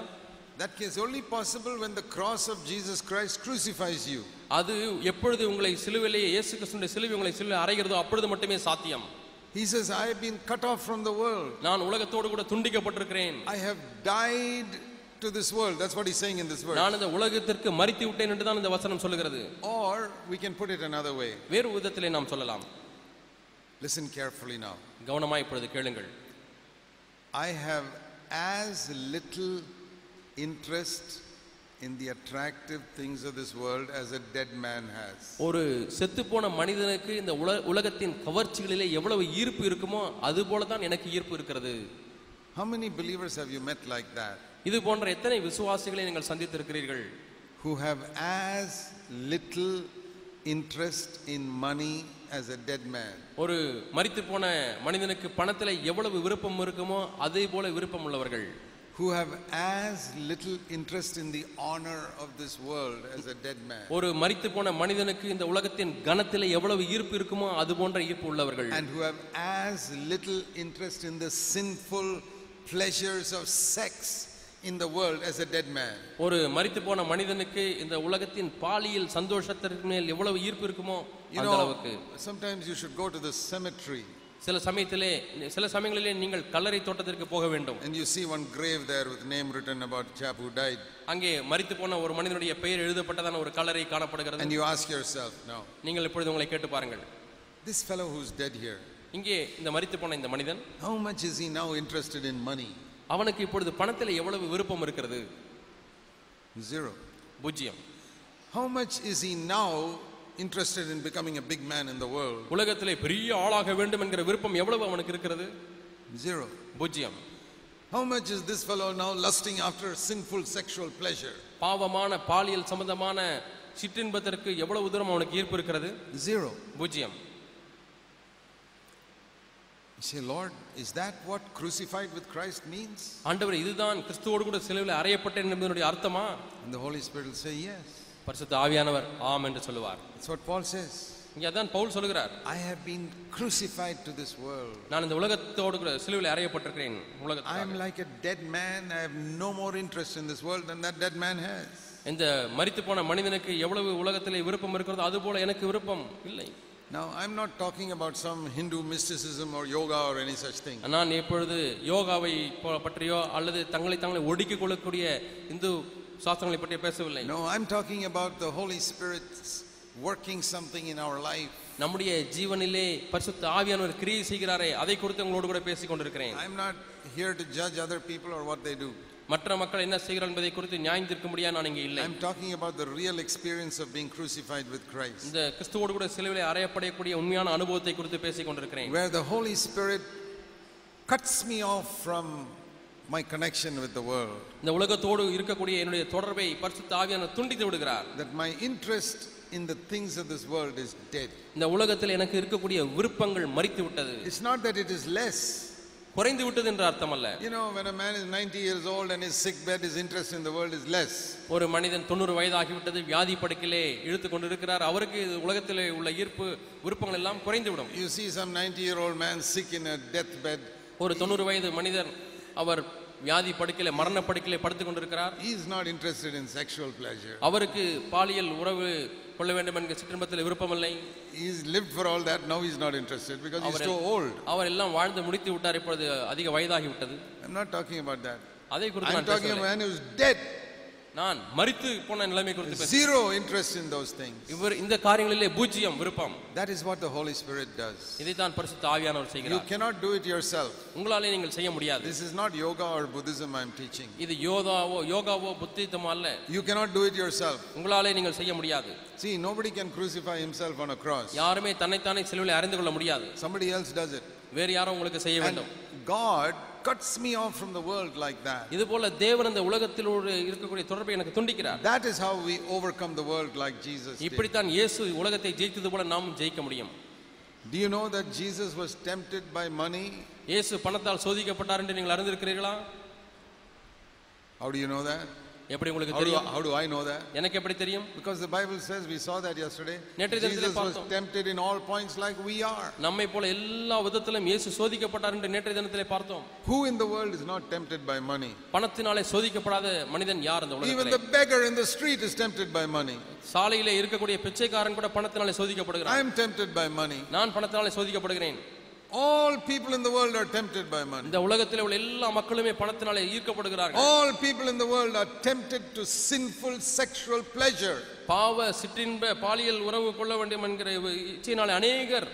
That is only possible when the cross of Jesus Christ crucifies you. அது எப்பொழுது உங்களை சிலுவிலே இயேசு கிறிஸ்துடைய சிலுவை உங்களை சிலுவை அறைகிறதோ அப்பொழுது மட்டுமே சாத்தியம் He says, I have been cut off from the world. நான் உலகத்தோடு கூட துண்டிக்கப்பட்டிருக்கிறேன் I have died to this world. That's what he's saying in this verse. நான் இந்த உலகத்திற்கு மறித்து விட்டேன் என்று தான் இந்த வசனம் சொல்லுகிறது Or we can put it another way. வேறு விதத்திலே நாம் சொல்லலாம் Listen carefully now. கவனமாய் இப்பொழுது கேளுங்கள் I have as little interest in the attractive things of this world as a dead man has. ஒரு செத்துப்போன மனிதனுக்கு இந்த உல உலகத்தின் கவர்ச்சிகளிலே எவ்வளவு ஈர்ப்பு இருக்குமோ அது போல தான் எனக்கு ஈர்ப்பு இருக்கிறது How many believers have you met like that? இது போன்ற எத்தனை விசுவாசிகளை நீங்கள் சந்தித்திருக்கிறீர்கள் Who have as little interest in money as a dead man. ஒரு மரித்து போன மனிதனுக்கு பணத்தில் எவ்வளவு விருப்பம் இருக்குமோ அதே போல விருப்பம் உள்ளவர்கள் who have as little interest in the honor of this world as a dead man, ஒரு மரித்து போன மனிதனுக்கு இந்த உலகத்தின் கனத்திலே எவ்வளவு ஈர்ப்பு இருக்குமோ அது போன்ற ஈர்ப்பு உள்ளவர்கள் and who have as little interest in the sinful pleasures of sex in the world as a dead man. ஒரு மரித்து போன மனிதனுக்கு இந்த உலகத்தின் பாலியல் சந்தோஷத்திற்கு மேல் எவ்வளவு ஈர்ப்பு இருக்குமோ You அந்த know, அளவுக்கு sometimes you should go to the cemetery சில சமயத்திலே சில சமயங்களிலே நீங்கள் கல்லறை தோட்டத்திற்கு போக வேண்டும் and you see one grave there with name written about chap who died. அங்கே மரித்து போன ஒரு மனிதனுடைய பெயர் எழுதப்பட்டதான ஒரு கல்லறை காணப்படுகிறது And you ask yourself, now, நீங்கள் இப்பொழுது உங்களை கேட்டு பாருங்கள் this fellow who's dead here, இங்கே இந்த மரித்து போன இந்த மனிதன் how much is he now interested in money? அவனுக்கு இப்பொழுது பணத்தில் எவ்வளவு விருப்பம் இருக்கிறது Zero. பூஜ்ஜியம் How much is he now interested in becoming a big man in the world? உலகத்திலே பெரிய ஆளாக வேண்டும் என்கிற விருப்பம் எவ்வளவு அவனுக்கு இருக்கிறது Zero. பூஜ்ஜியம் How much is this fellow now lusting after sinful sexual pleasure? பாவமான பாலியல் சம்பந்தமான சிற்றின்பத்திற்கு எவ்வளவு தூரம் அவனுக்கு ஈர்ப்பு இருக்கிறது Zero. பூஜ்ஜியம் You say, Lord, is that what crucified with Christ means? ஆண்டவர் இதுதான் கிறிஸ்துவோடு கூட சிலுவையில் அறையப்பட்டேன் என்பதனுடைய அர்த்தமா And the Holy Spirit will say, Yes. பரிசுத்த ஆவியானவர் ஆம் என்று சொல்லுவார் That's what Paul says. இங்கே அதான் பவுல் சொல்லுகிறார் I have been crucified to this world. நான் இந்த உலகத்தோடு கூட சிலுவையில் அறையப்பட்டிருக்கிறேன் I am உலகத்தில் like a dead man. I have no more interest in this world than that dead man has. இந்த மரித்து போன மனிதனுக்கு எவ்வளவு உலகத்திலே விருப்பம் இருக்கிறதோ அது போல எனக்கு விருப்பம் இல்லை Now, I'm not talking about some Hindu mysticism or yoga or any such thing. நான் இப்பொழுது யோகாவை பற்றியோ அல்லது தங்களை தங்களை ஒடுக்கிக் கொள்ளக்கூடிய இந்து சாஸ்திரங்களை பற்றி பேசவில்லை No, I'm talking about the Holy Spirit's working something in our life. நம்முடைய ஜீவனிலே பரிசுத்த ஆவியானவர் கிரியை செய்கிறாரே அதை குறித்து உங்களோடு கூட பேசிக் கொண்டிருக்கிறேன் I'm not here to judge other people or what they do. மற்ற மக்கள் என்ன செய்கிறார் என்பதை குறித்து நியாயம் தீர்க்க முடியாது நான் இங்கே இல்லை I'm talking about the real experience of being crucified with Christ, இந்த கிறிஸ்துவோடு கூட சிலுவையில் அறையப்படக்கூடிய உண்மையான அனுபவத்தை குறித்து பேசிக் கொண்டிருக்கிறேன் where the Holy Spirit cuts me off from my connection with the world, இந்த உலகத்தோடு இருக்கக்கூடிய என்னுடைய தொடர்பை பரிசுத்த ஆவியானவர் துண்டித்து விடுகிறார் that my interest in the things of this world is dead. இந்த உலகத்தில் எனக்கு இருக்கக்கூடிய விருப்பங்கள் மறித்து விட்டது It's not that it is less. குறைந்து விட்டது என்ற அர்த்தம் அல்ல You know, when a man is 90 years old and his sick bed, his interest in the world is less. ஒரு மனிதன் தொண்ணூறு வயதாகிவிட்டது வியாதி படுக்கையிலே இழுத்து கொண்டிருக்கிறார் அவருக்கு உலகத்திலே உள்ள ஈர்ப்பு விருப்பங்கள் எல்லாம் குறைந்துவிடும் You see some 90 year old man sick in a deathbed, ஒரு தொண்ணூறு வயது மனிதர் அவர் வியாதி படுக்கையில மரண படுக்கையிலே படுத்துக் கொண்டிருக்கிறார் he is not interested in sexual pleasure. அவருக்கு பாலியல் உறவு கொள்ள வேண்டும் என்கிற சிற்றின்பத்தில் விருப்பமில்லை He's lived for all that, now he's not interested because he's our too old. அவர் எல்லாம் வாழ்ந்து முடித்து விட்டார் இப்பொழுது அதிக வயதாகி விட்டது I'm not talking about that. அதை குறித்து நான் talking about a பேசவில்லை. man who's dead. நான் மரித்து போன நிலைமை குறித்து Zero interest in those things. இவர் இந்த காரியங்களிலே பூஜ்ஜியம் விருப்பம் That is what the Holy Spirit does. இதைத்தான் பரிசுத்த ஆவியானவர் You செய்கிறார் cannot do it yourself. உங்களாலே நீங்கள் செய்ய முடியாது This is not yoga or Buddhism I'm teaching. இது யோகாவோ யோகாவோ புத்தித்தமோ அல்ல You cannot do it yourself. உங்களாலே நீங்கள் செய்ய முடியாது See, nobody can crucify himself on a cross. யாருமே தன்னைத்தானே சிலுவையில் அறிந்து கொள்ள முடியாது Somebody else does it. வேறு யாரும் உங்களுக்கு செய்ய வேண்டும் God cuts me off from the world like that. இது போல தேவன் இந்த உலகத்தில் ஒரு இருக்கக்கூடிய தொடர்பை எனக்கு துண்டிக்கிறார் That is how we overcome the world like Jesus did. இப்படித்தான் இயேசு உலகத்தை ஜெயித்தது போல நாமும் ஜெயிக்க முடியும் Do you know that Jesus was tempted by money? இயேசு பணத்தால் சோதிக்கப்பட்டார் என்று நீங்கள் அறிந்திருக்கிறீர்களா How do you know that? எப்படி உங்களுக்கு தெரியும் how do I know that? எனக்கு எப்படி தெரியும் Because the Bible says, we saw that yesterday, Jesus was tempted in all points like we are. நம்மை போல எல்லா விதத்திலும் இயேசு சோதிக்கப்பட்டார் என்று நேற்றைய தினத்திலே பார்த்தோம் Who in the world is not tempted by money? பணத்தினாலே சோதிக்கப்படாத மனிதன் யார் Even உலகத்திலே the beggar in the street is tempted by money. சாலையிலே இருக்கக்கூடிய பிச்சைக்காரன் கூட பணத்தினாலே I சோதிக்கப்படுகிறான் am tempted by money. நான் பணத்தினாலே சோதிக்கப்படுகிறேன் All people in the world are tempted by money. இந்த உலகத்தில் உள்ள எல்லா மக்களுமே பணத்தினாலே ஈர்க்கப்படுகிறார்கள் All people in the world are tempted to sinful sexual pleasure. பாவ சிற்றின்ப பாலியல் உறவு கொள்ள வேண்டும் என்கிற இச்சையினாலே அநேகர்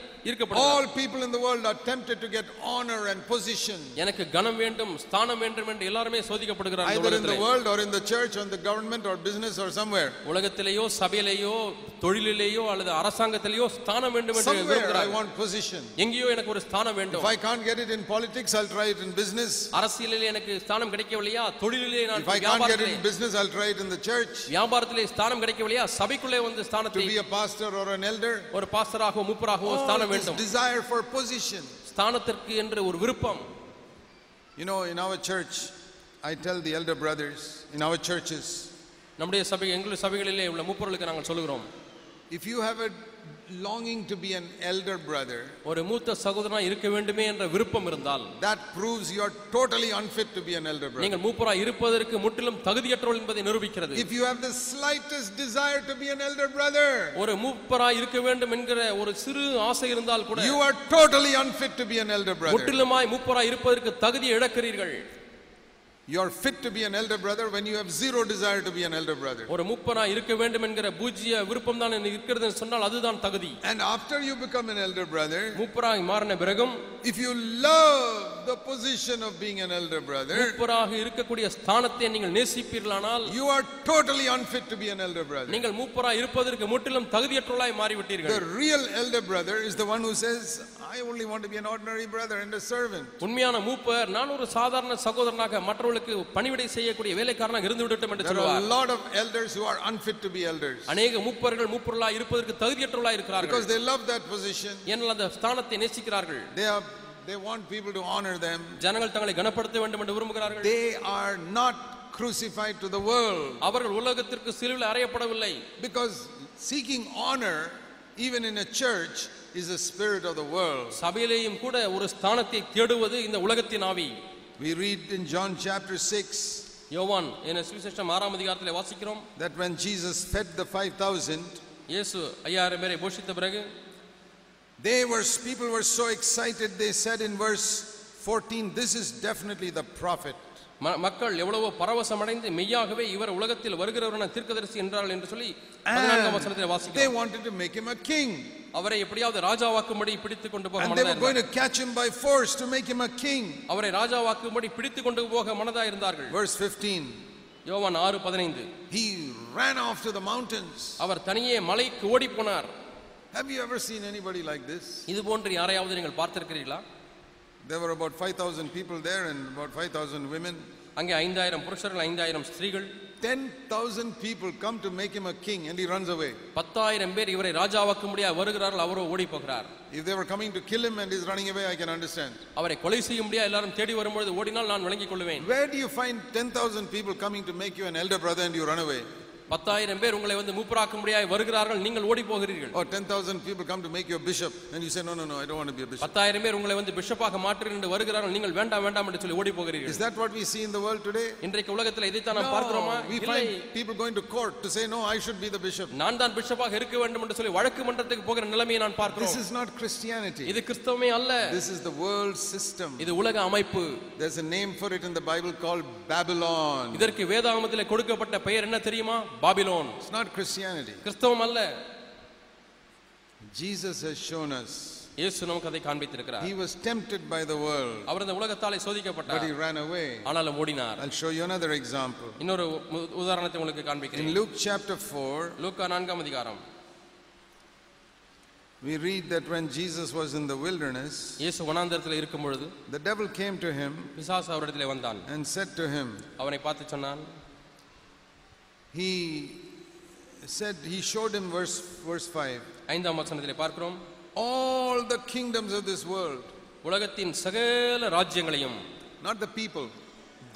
All people in the world are tempted to get honor and position. எனக்கு கனம் வேண்டும் ஸ்தானம் வேண்டும் என்று எல்லாருமே சோதிக்கப்படுகிறார்கள் இந்த Either in the உலகத்திலே. world or in the church or in the government or business or somewhere. உலகத்திலேயோ சபையிலேயோ தொழிலிலேயோ அல்லது அரசாங்கத்திலேயோ ஸ்தானம் வேண்டும் என்று Somewhere I விரும்புகிறார்கள் want position. எங்கேயோ எனக்கு ஒரு ஸ்தானம் வேண்டும் If I can't get it in politics, I'll try it in business. அரசியலிலே எனக்கு ஸ்தானம் கிடைக்கவில்லையா தொழிலிலே நான் If I can't get it வியாபாரத்திலே in business, I'll try it in the church. வியாபாரத்திலே ஸ்தானம் கிடைக்கவில்லையா சபைக்குள்ளே வந்து To ஸ்தானத்தை be a pastor or an elder. ஒரு பாஸ்டராகவோ முப்பராகவோ All ஸ்தானம் this வேண்டும் desire for position. ஸ்தானத்திற்கு என்று ஒரு விருப்பம் You know, in our church, I tell the elder brothers in our churches நம்முடைய சபை எங்கள் சபைகளிலே உள்ள மூப்பர்களுக்கு நாங்கள் சொல்லுகிறோம் if you have a longing to be an elder brother, ஒரு மூத்த சகோதரனா இருக்க வேண்டுமே என்ற விருப்பம் இருந்தால் that proves you are totally unfit to be an elder brother. நீங்கள் மூப்பரா இருப்பதற்கு முற்றிலும் தகுதியற்றவள் என்பதை நிரூபிக்கிறது If you have the slightest desire to be an elder brother, ஒரு மூப்பரா இருக்க வேண்டும் என்கிற ஒரு சிறு ஆசை இருந்தால் கூட you are totally unfit to be an elder brother. முற்றிலுமாய் மூப்பரா இருப்பதற்கு தகுதியை இழக்கிறீர்கள் You are fit to be an elder brother when you have zero desire to be an elder brother. ஒரு மூப்பரா இருக்க வேண்டும் என்கிற பூஜ்ய விருப்பம் தான் எனக்கு இருக்கிறது என்று சொன்னால் அதுதான் தகுதி And after you become an elder brother, மூப்பராய் மாறின பிறகும் if you love the position of being an elder brother, மூப்பராக இருக்கக்கூடிய ஸ்தானத்தை நீங்கள் நேசிப்பீர்களானால் you are totally unfit to be an elder brother. நீங்கள் மூப்பரா இருப்பதற்கு முற்றிலும் தகுதியற்றவளாய் The மாறிவிட்டீர்கள் real elder brother is the one who says, I only want to be an ordinary brother and a servant. உண்மையான மூப்பர் நான் ஒரு சாதாரண சகோதரனாக மற்றவர்களுக்கு பணிவிடை செய்யக்கூடிய வேலைக்காரனாக இருந்து விடட்டும் என்று There are a சொல்வார் lot of elders who are unfit to be elders அநேக மூப்பர்கள் மூப்பொருளாய் இருப்பதற்கு தகுதியற்றவர்களாய் because இருக்கிறார்கள் they love that position. ஏனால் அந்த ஸ்தானத்தை நேசிக்கிறார்கள் They are they want people to honor them. ஜனங்கள் தங்களை கனப்படுத்த வேண்டும் என்று விரும்புகிறார்கள் They are not crucified to the world அவர்கள் உலகத்திற்கு சிலுவில் அறையப்படவில்லை because seeking honor even in a church is the spirit of the world. சபையிலேயும் கூட ஒரு ஸ்தானத்தை தேடுவது இந்த உலகத்தின் ஆவி We read in John chapter 6 யோவான் என சுவிசேஷம் ஆறாம் அதிகாரத்தில் வாசிக்கிறோம் that when Jesus fed the 5000 இயேசு ஐயாயிரம் பேரை போஷித்த பிறகு they were people were so excited they said in verse 14 this is definitely the prophet. மக்கள் எவ்வளவோ பரவசமடைந்து மெய்யாகவே இவர் உலகத்தில் வருகிறவரான தீர்க்கதரிசி என்றால் என்று சொல்லி பதினான்காம் வசனத்தில் They வாசிக்கிறோம் wanted to make him a king. அவரை எப்படியாவது ராஜாவாக்கும்படி பிடித்து கொண்டு போக and they were மனதா going to catch him by force to make him a king. அவரை ராஜாவாக்கும்படி பிடித்து கொண்டு போக மனதா இருந்தார்கள் Verse 15 யோவான் ஆறு பதினைந்து. He ran off to the mountains. அவர் தனியே மலைக்கு ஓடி போனார். Have you ever seen anybody like this? இது போன்று யாரையாவது நீங்கள் பார்த்திருக்கிறீர்களா? There were about 5,000 people there and about 5,000 women. அங்கே ஐந்தாயிரம் புருஷர்கள் ஐந்தாயிரம் ஸ்திரீகள். Ten thousand people come to make him a king and he runs away பத்தாயிரம் பேர் இவரை ராஜாவாக்க முடியாது வருகிறார்கள் அவரோ ஓடி போகிறார். If they were coming to kill him and is running away I can understand அவரை கொலை செய்ய முடியா எல்லாரும் தேடி வரும்போது ஓடினால் நான் விளங்கிக் கொள்வேன் where do you find 10000 people coming to make you an elder brother and you run away? பத்தாயிரம் பேர் உங்களை வந்து மூப்பராக்கும்படியாய் வருகிறார்கள் நீங்கள் ஓடி போகிறீர்கள் Or 10,000 people come to make you a bishop and you say, No, no, no, I don't want to be a bishop. பத்தாயிரம் பேர் உங்களை வந்து பிஷப்பாக மாற்றுகிறேன் என்று வருகிறார்கள் நீங்கள் வேண்டாம் வேண்டாம் என்று சொல்லி ஓடி போகிறீர்கள் Is that what we see in the world today? இன்றைக்கு உலகத்தில் இதைத்தான் நாம் பார்க்கிறோமா we find people going to court to say, No, I should be the bishop. நான் தான் பிஷப்பாக இருக்க வேண்டும் என்று சொல்லி வழக்கு மன்றத்துக்கு போகிற நிலைமையை நான் This பார்க்கிறோம் is not Christianity. இது கிறிஸ்தவமே அல்ல This is the world system. இது உலக அமைப்பு There's a name for it in the Bible called Babylon. இதற்கு வேதாகமத்தில் கொடுக்கப்பட்ட பெயர் என்ன தெரியுமா பாபிலோன் It's not Christianity. கிறிஸ்தவம் அல்ல Jesus has shown us. இயேசு நமக்கு அதை காண்பித்திருக்கிறார் He was tempted by the world, அவர் இந்த உலகத்தாலே but சோதிக்கப்பட்டார் he ran away. ஆனாலும் ஓடினார் I'll show you another example. இன்னொரு உ- உதாரணத்தை உங்களுக்கு In காண்பிக்கிறேன் Luke chapter 4, லூக்கா நான்காம் அதிகாரம் we read that when Jesus was in the wilderness, இயேசு வனாந்தரத்தில் இருக்கும் பொழுது the devil came to him பிசாசு அவரிடத்தில் வந்தான் and said to him, அவனை பார்த்து சொன்னான் He said, He showed him verse, verse 5 ஐந்தாம் வசனத்திலே பார்க்கிறோம் all the kingdoms of this world, உலகத்தின் சகல ராஜ்யங்களையும் not the people,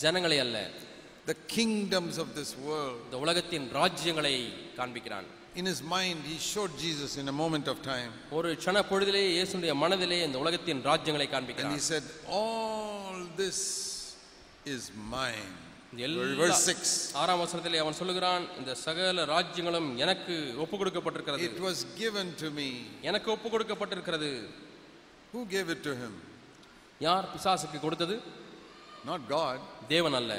ஜனங்களை அல்ல the kingdoms of this world. இந்த உலகத்தின் ராஜ்யங்களை காண்பிக்கிறான் In his mind, he showed Jesus in a moment of time. ஒரு க்ஷண பொழுதிலே இயேசுடைய மனதிலே இந்த உலகத்தின் ராஜ்யங்களை And he காண்பிக்கிறான் said, All this is mine. இந்த எல்லா- Verse 6 ஆறாம் வசனத்திலே அவன் சொல்லுகிறான் இந்த சகல ராஜ்யங்களும் எனக்கு ஒப்பு கொடுக்கப்பட்டிருக்கிறது It was given to me. எனக்கு ஒப்பு கொடுக்கப்பட்டிருக்கிறது Who gave it to him? யார் பிசாசுக்கு கொடுத்தது Not God. தேவன் அல்ல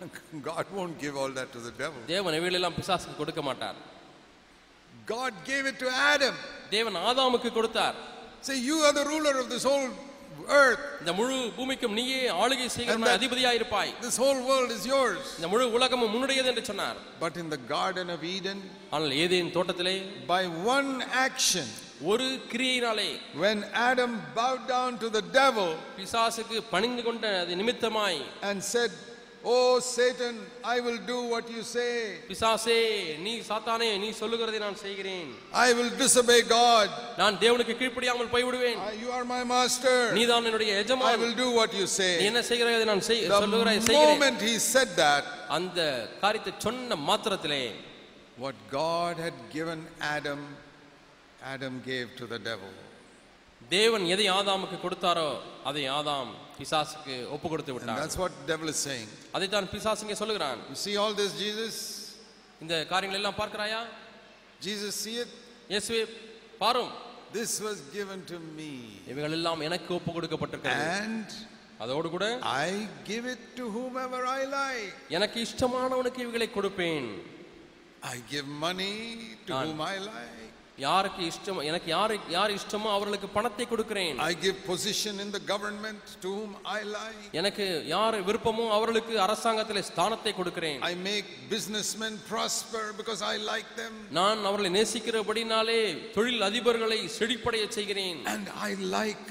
God won't give all that to the devil. தேவன் இவைகளெல்லாம் பிசாசுக்கு கொடுக்க மாட்டார் God gave it to Adam. தேவன் ஆதாமுக்கு கொடுத்தார் Say, You are the ruler of this whole earth. இந்த முழு பூமிக்கும் நீயே ஆளுகை செய்கிற And that- அதிபதியா இருப்பாய் This whole world is yours. இந்த முழு உலகமும் முன்னுடையது என்று சொன்னார் But in the Garden of Eden, ஆனால் ஏதேன் தோட்டத்திலே by one action, ஒரு கிரியையினாலே when Adam bowed down to the devil பிசாசுக்கு பணிந்து கொண்ட அது நிமித்தமாய் and said, oh Satan I will do what you say பிசாசே நீ சாத்தானே நீ சொல்லுகிறதை நான் செய்கிறேன். ஐ வில் டிஸ்அபே காட் நான் தேவனுக்கு கீழ்ப்படியாமல் போய் விடுவேன் யூ ஆர் மை மாஸ்டர் நீ தான் என்னுடைய எஜமான். I will do what you say நீ என்ன செய்கிறாய் நான் செய் சொல்லுகிறாய் செய்கிறேன். மோமென்ட் ஹி செட் தட் அந்த காரியத்தை சொன்ன மாத்திரத்திலே what God had given Adam Adam gave to the devil தேவன் எதை ஆதாமுக்கு கொடுத்தாரோ அதை ஆதாம் பிசாசுக்கு ஒப்பு கொடுத்து விட்டார் that's what devil is saying. அதைத்தான் பிசாசு இங்கே சொல்லுகிறான் You see all this, Jesus? இந்த காரியங்கள் எல்லாம் பார்க்கிறாயா Jesus, see it? இயேசுவே பாரும் This was given to me. இவைகள் எல்லாம் எனக்கு ஒப்பு கொடுக்கப்பட்டிருக்கிறது And அதோடு கூட I give it to whomever I like. எனக்கு இஷ்டமானவனுக்கு இவைகளை கொடுப்பேன் I give money to Ah. whom I like. யாருக்கு இஷ்டம் எனக்கு யாரு யார் இஷ்டமோ அவர்களுக்கு பணத்தை கொடுக்கிறேன் I give position in the government to whom I like. எனக்கு யார் விருப்பமோ அவர்களுக்கு அரசாங்கத்திலே ஸ்தானத்தை கொடுக்கிறேன் I make businessmen prosper because I like them. நான் அவர்களை நேசிக்கிறபடினாலே தொழில் அதிபர்களை செழிப்படைய செய்கிறேன் And I like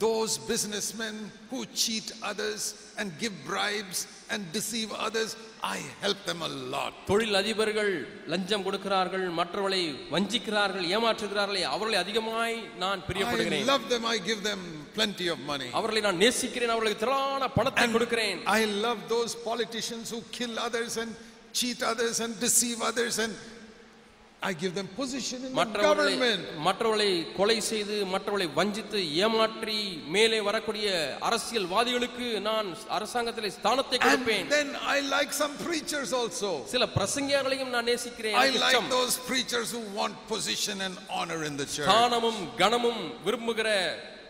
those businessmen who cheat others and give bribes and deceive others. I help them a lot. தொழில் அதிபர்கள் லஞ்சம் கொடுக்கிறார்கள் மற்றவர்களை வஞ்சிக்கிறார்கள் ஏமாற்றுகிறார்களே அவர்களை அதிகமாய் நான் I பிரியப்படுகிறேன் love them. I give them plenty of money. அவர்களை நான் நேசிக்கிறேன் அவர்களுக்கு திரளான பணத்தை கொடுக்கிறேன் I love those politicians who kill others and cheat others and deceive others and I give them position in the மற்றவர்களை government. மற்றவர்களை கொலை செய்து மற்றவர்களை வஞ்சித்து ஏமாற்றி மேலே வரக்கூடிய அரசியல்வாதிகளுக்கு நான் அரசாங்கத்திலே ஸ்தானத்தை And கொடுப்பேன் then I like some preachers also. சில பிரசங்கியார்களையும் நான் நேசிக்கிறேன் I எனக்கு like இஷ்டம். those preachers who want position and honor in the church. ஸ்தானமும் கனமும் விரும்புகிற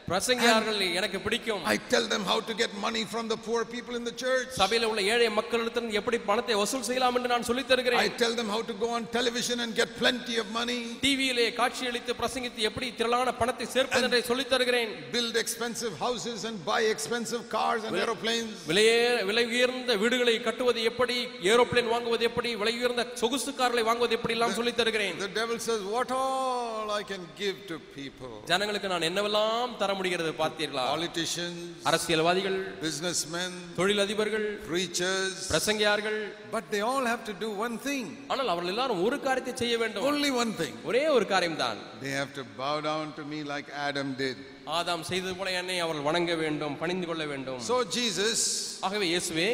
பிரசங்கியார்கள் எனக்கு பிடிக்கும் I tell them how to get money from the poor people in the church. சபையில உள்ள ஏழை மக்களிடத்தில் எப்படி பணத்தை வசூல் செய்யலாம் என்று நான் சொல்லித் I தருகிறேன் tell them how to go on television and get plenty of money, டிவியிலே காட்சியளித்து பிரசங்கித்து எப்படி திரளான பணத்தை சேர்ப்பது என்று சொல்லித் தருகிறேன் build expensive houses and buy expensive cars and aeroplanes. விலையே விலை உயர்ந்த வீடுகளை கட்டுவது எப்படி ஏரோப்ளேன் வாங்குவது எப்படி விலை உயர்ந்த சொகுசு கார்களை வாங்குவது எப்படி எல்லாம் சொல்லித் தருகிறேன் The devil says, What all I can give to people. ஜனங்களுக்கு நான் என்னவெல்லாம் தர முடிகிறது பார்த்தீர்களா Politicians, அரசியல்வாதிகள் businessmen, தொழிலதிபர்கள் preachers, பிரசங்கியார்கள் but they all have to do one thing. ஆனால் அவர்கள் எல்லாரும் ஒரு காரியத்தை செய்ய வேண்டும் Only one thing. ஒரே ஒரு காரியம்தான் They have to bow down to me like Adam did. ஆதாம் செய்தது போல என்னை அவர்கள் வணங்க வேண்டும் பணிந்து கொள்ள வேண்டும் So, Jesus, ஆகவே இயேசுவே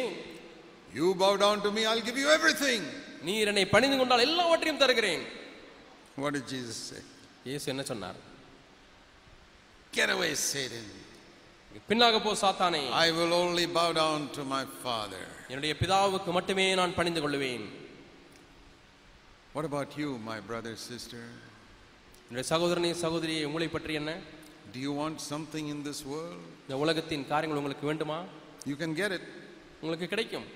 you bow down to me, I'll give you everything. நீர் என்னை பணிந்து கொண்டால் எல்லாவற்றையும் தருகிறேன் What did Jesus say? இயேசு என்ன சொன்னார் Get away, Satan. பின்னாக போ சாத்தானே I will only bow down to my Father. என்னுடைய பிதாவுக்கு மட்டுமே நான் பணிந்து கொள்ளுவேன் What about you, my brother, sister? என்னுடைய சகோதரனே சகோதரியை உங்களை பற்றி என்ன Do you want something in this world? இந்த உலகத்தின் காரியங்கள் உங்களுக்கு வேண்டுமா You can get it, உங்களுக்கு கிடைக்கும்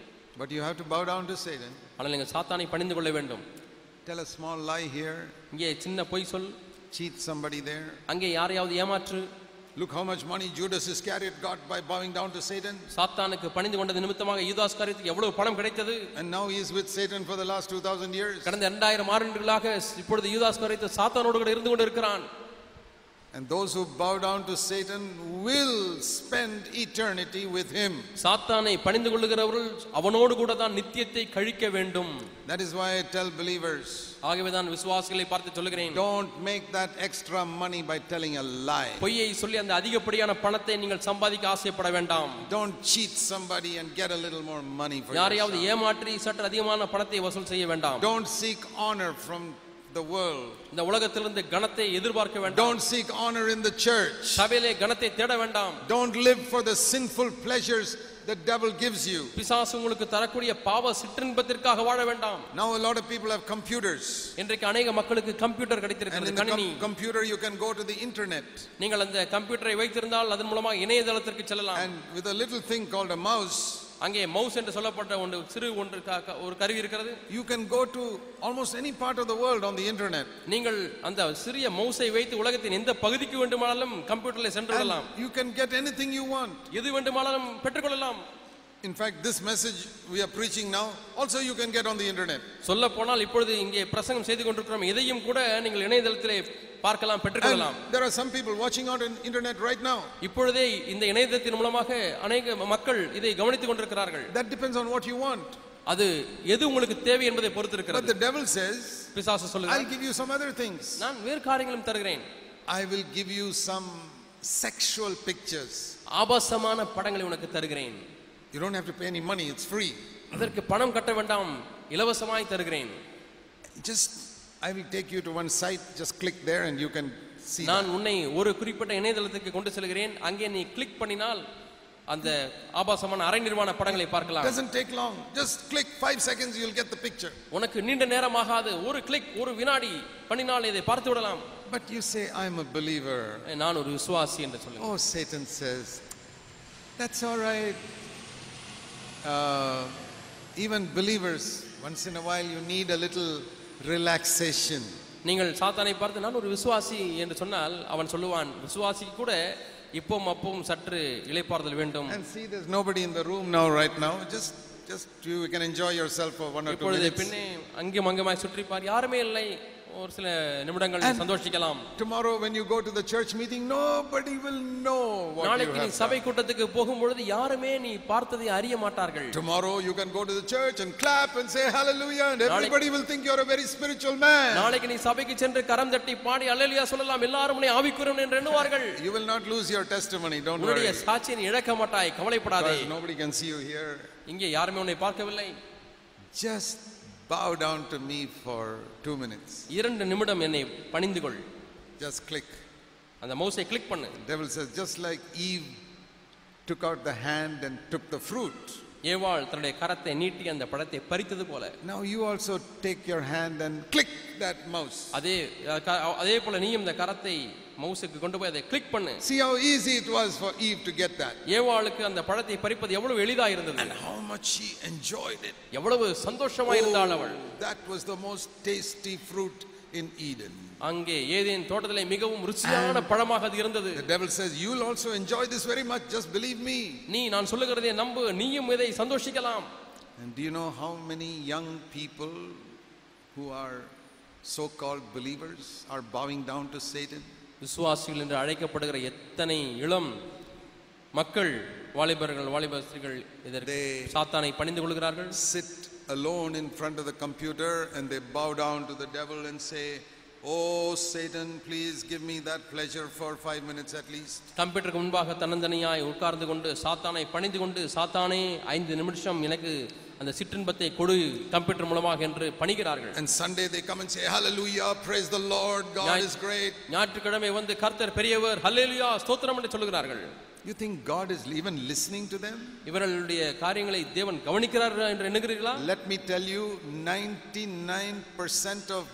but you have to bow down to Satan. ஆனால் நீங்கள் சாத்தானை பணிந்து கொள்ள வேண்டும் Tell a small lie here, இங்கே சின்ன பொய் சொல் Cheat somebody there. அங்கே யாரையாவது ஏமாற்று Look how much money Judas Iscariot got by bowing down to Satan. சாத்தானுக்கு பணிந்து கொண்டது நிமித்தமாக யூதாஸ் காரியத்துக்கு எவ்வளவு பணம் கிடைத்தது And now he is with Satan for the last 2000 years. கடந்த இரண்டாயிரம் ஆண்டுகளாக இப்பொழுது யூதாஸ் காரியத்தை சாத்தானோடு கூட இருந்து கொண்டு இருக்கிறான் And those who bow down to Satan will spend eternity with him. சாத்தானை பணிந்து கொள்ளுகிறவர்கள் அவனோடு கூட தான் நித்தியத்தை கழிக்க வேண்டும் That is why I tell believers ஆகவே தான் விசுவாசிகளை பார்த்து சொல்லுகிறேன் don't make that extra money by telling a lie. பொய்யை சொல்லி அந்த அதிகப்படியான பணத்தை நீங்கள் சம்பாதிக்க ஆசைப்பட வேண்டாம் Don't cheat somebody and get a little more money for யாரையாவது yourself. ஏமாற்றி சற்று அதிகமான பணத்தை வசூல் செய்ய வேண்டாம் Don't seek honor from the world. இந்த உலகத்திலிருந்து கனத்தை எதிர்பார்க்க வேண்டாம் Don't seek honor in the church. சபையிலே கனத்தை தேட வேண்டாம் Don't live for the sinful pleasures the devil gives you. பிசாசு உங்களுக்கு தரக்கூடிய பாவ சிற்றின்பத்திற்காக வாழ வேண்டாம் Now a lot of people have computers. இன்றைக்கு அநேக மக்களுக்கு கம்ப்யூட்டர் And கிடைத்திருக்கிறது in the கணினி com- computer you can go to the internet. நீங்கள் அந்த கம்ப்யூட்டரை வைத்திருந்தால் அதன் மூலமாக இணையதளத்திற்கு செல்லலாம் And with a little thing called a mouse, அங்கே மவுஸ் என்று சொல்லப்பட்ட ஒன்று சிறு ஒன்று ஒரு கருவி இருக்கிறது. You can go to almost any part of the world on the internet நீங்கள் அந்த சிறிய மவுஸை வைத்து உலகத்தின் எந்த பகுதிக்கு வேண்டுமானாலும் கம்ப்யூட்டர்ல சென்று விடலாம் you can get anything you want எது வேண்டுமானாலும் பெற்றுக்கொள்ளலாம் In fact, this message we are preaching now, also you can get on the internet. சொல்ல போனால் இப்பொழுது இங்கே பிரசங்கம் செய்து கொண்டிருக்கிறோம் இதையும் கூட நீங்கள் இணையதளத்திலே பார்க்கலாம் பெற்றுக்கொள்ளலாம் And there are some people watching out on internet right now. இப்பொழுதே இந்த இணையதளத்தின் மூலமாக அநேக மக்கள் இதை கவனித்துக் கொண்டிருக்கிறார்கள் That depends on what you want. அது எது உங்களுக்கு தேவை என்பதை பொறுத்து But இருக்கிறது the devil says, பிசாசு I'll சொல்லுங்க give you some other things. நான் வேறு காரியங்களும் தருகிறேன் I will give you some sexual pictures. ஆபாசமான படங்களை உனக்கு தருகிறேன் You don't have to pay any money, it's free. அதற்கு பணம் கட்ட வேண்டாம் இலவசமாய் தருகிறேன் Just, I will take you to one site, just click there and you can see. நான் உன்னை ஒரு குறிப்பிட்ட இணையதளத்துக்கு கொண்டு செல்கிறேன் அங்கே நீ கிளிக் பண்ணினால் அந்த ஆபாசமான அரை நிர்வாண படங்களை பார்க்கலாம் Doesn't take long. Just click five seconds, you'll get the picture. உனக்கு நீண்ட நேரமாகாது ஒரு கிளிக் ஒரு வினாடி பண்ணினால் இதை பார்த்து விடலாம் But you say, I'm a believer. நான் ஒரு விசுவாசி என்று சொல்லுங்க Oh, Satan says, that's all right. Uh, even believers, once in a while, you need a little relaxation. நீங்கள் சாத்தானை பார்த்து நான் ஒரு விசுவாசி என்று சொன்னால் அவன் சொல்லுவான் விசுவாசிக்கு கூட இப்பவும் அப்பவும் சற்று இளைப்பாறுதல் வேண்டும் And see, there's nobody in the room now, right now. Just, just you can enjoy yourself for one or two இப்பொழுது minutes. பின்னே அங்கும் அங்குமாய் சுற்றிப்பார் யாருமே இல்லை ஒரு சில நிமிடங்கள் நீ சந்தோஷிக்கலாம் Tomorrow, when you go to the church meeting, nobody will know what you நாளைக்கு நீ சபை. கூட்டத்துக்கு போகும்பொழுது யாருமே நீ பார்த்ததை அறிய மாட்டார்கள் Tomorrow, you can go to the church and clap and say hallelujah, and everybody will think you're a very spiritual man. நாளைக்கு நீ சபைக்கு சென்று கரம் தட்டி பாடி அல்லேலூயா சொல்லலாம் எல்லாரும் உன்னை ஆவிக்குறவன் என்று எண்ணுவார்கள் You will not lose your testimony, don't உன்னுடைய worry. சாட்சியை நீ இழக்க மாட்டாய் கவலைப்படாதே nobody can see you here. இங்கே யாருமே உன்னை பார்க்கவில்லை Just bow down to me for two minutes. இரண்டு நிமிடம் என்னை பணிந்து கொள் Just click. அந்த மவுஸை கிளிக் பண்ணு Devil says, just like Eve took out the hand and took the fruit. ஏவாள் தன்னுடைய கரத்தை நீட்டி அந்த பழத்தை பறித்தது போல Now you also take your hand and click that mouse. அதே அதே போல நீயும் இந்த கரத்தை மவுஸுக்கு கொண்டு போய் அதை கிளிக் பண்ணு See how easy it was for Eve to get that. ஏவாளுக்கு அந்த பழத்தை பறிப்பது எவ்வளவு எளிதா இருந்தது And how much she enjoyed it. எவ்வளவு சந்தோஷமா இருந்தாள் அவள் Oh, that was the most tasty fruit in Eden. அங்கே ஏதேன் தோட்டத்திலே மிகவும் ருசியான பழமாக அது இருந்தது The devil says, You'll also enjoy this very much, just believe me. நீ நான் சொல்லுகிறதை நம்பு நீயும் இதை சந்தோஷிக்கலாம் And do you know how many young people who are so called believers are bowing down to Satan? விசுவாசிகள் என்று அழைக்கப்படுகிற எத்தனை இளம் மக்கள் வாலிபர்கள் வாலிப ஸ்திரீகள் இதற்கு சாத்தானை பணிந்து கொள்கிறார்கள் Sit alone in front of the computer and they bow down to the devil and say, Oh, Satan, please give me that pleasure for five minutes at least. கம்ப்யூட்டருக்கு முன்பாக தன்னந்தனியாய் உட்கார்ந்து கொண்டு சாத்தானை பணிந்து கொண்டு சாத்தானே ஐந்து நிமிஷம் எனக்கு அந்த சிற்றின்பத்தை கொடு கம்ப்யூட்டர் மூலமாக என்று பணிகிறார்கள் And Sunday they come and say, Hallelujah, praise the Lord, God ஞாயிற்று- is great. ஞாயிற்றுக்கிழமை வந்து கர்த்தர் பெரியவர் ஹல்லேலூயா ஸ்தோத்திரம் என்று சொல்கிறார்கள் You think God is even listening to them? இவர்களுடைய காரியங்களை தேவன் கவனிக்கிறார் என்று எண்ணுகிறீர்களா Let me tell you, 99% of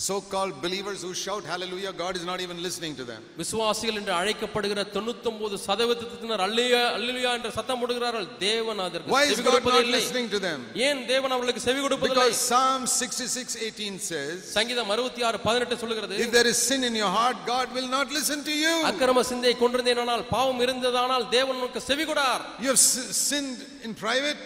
so called believers who shout hallelujah, God is not even listening to them. விசுவாசிகள் என்று அழைக்கப்படுகிற தொண்ணூத்தொன்பது சதவீதத்தினர் அல்லையா அல்லையா என்று சத்தம் போடுகிறார்கள் தேவன் அதற்கு Why is செவி God not கொடுப்பதில்லை listening to them? ஏன் தேவன் அவர்களுக்கு செவி கொடுப்பதில்லை Because Psalm 66 18 says, சங்கீதம் அறுபத்தி ஆறு பதினெட்டு சொல்லுகிறது If there is sin in your heart, God will not listen to you. அக்கிரம சிந்தை கொண்டிருந்தேனால் பாவம் இருந்ததானால் தேவன் உனக்கு செவி கொடார் You have si- sinned in private.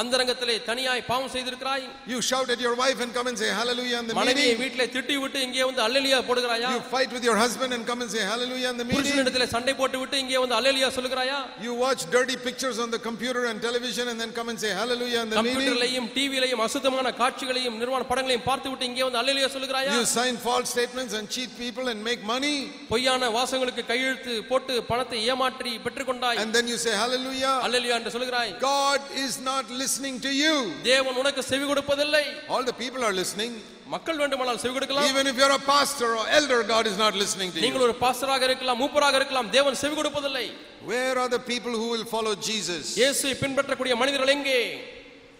அந்தரங்கத்திலே தனியாய் பாவம் செய்திருக்கிறாய் You shout at your wife and come and say hallelujah in the மனைவியை meeting. வீட்டிலே திட்டி விட்டு இங்கே வந்து அல்லலியா போடுகிறாயா You fight with your husband and come and say hallelujah in the meeting. புருஷனிடத்திலே சண்டை போட்டு விட்டு இங்கே வந்து அல்லலியா சொல்லுகிறாயா You watch dirty pictures on the computer and television and then come and say hallelujah in the meeting. கம்ப்யூட்டர்லையும் டிவிலையும் அசுத்தமான காட்சிகளையும் நிர்வாண படங்களையும் பார்த்து விட்டு இங்கே வந்து அல்லலியா சொல்லுகிறாயா You sign false statements and cheat people and make money. பொய்யான வாசங்களுக்கு கையெழுத்து போட்டு பணத்தை ஏமாற்றி பெற்றுக்கொண்டாய் And then you say hallelujah. அல்லலியா என்று சொல்லுகிறாய் God is not listening to you. தேவன் உனக்கு செவி கொடுப்பதில்லை All the people are listening. மக்கள் வேண்டுமானால் செவி கொடுக்கலாம் Even if you're a pastor or elder, God is not listening to நீங்கள் you. ஒரு பாஸ்டராக இருக்கலாம் மூப்பராக இருக்கலாம் தேவன் செவி கொடுப்பதில்லை Where are the people who will follow Jesus? இயேசுவை பின்பற்றக்கூடிய மனிதர்கள் எங்கே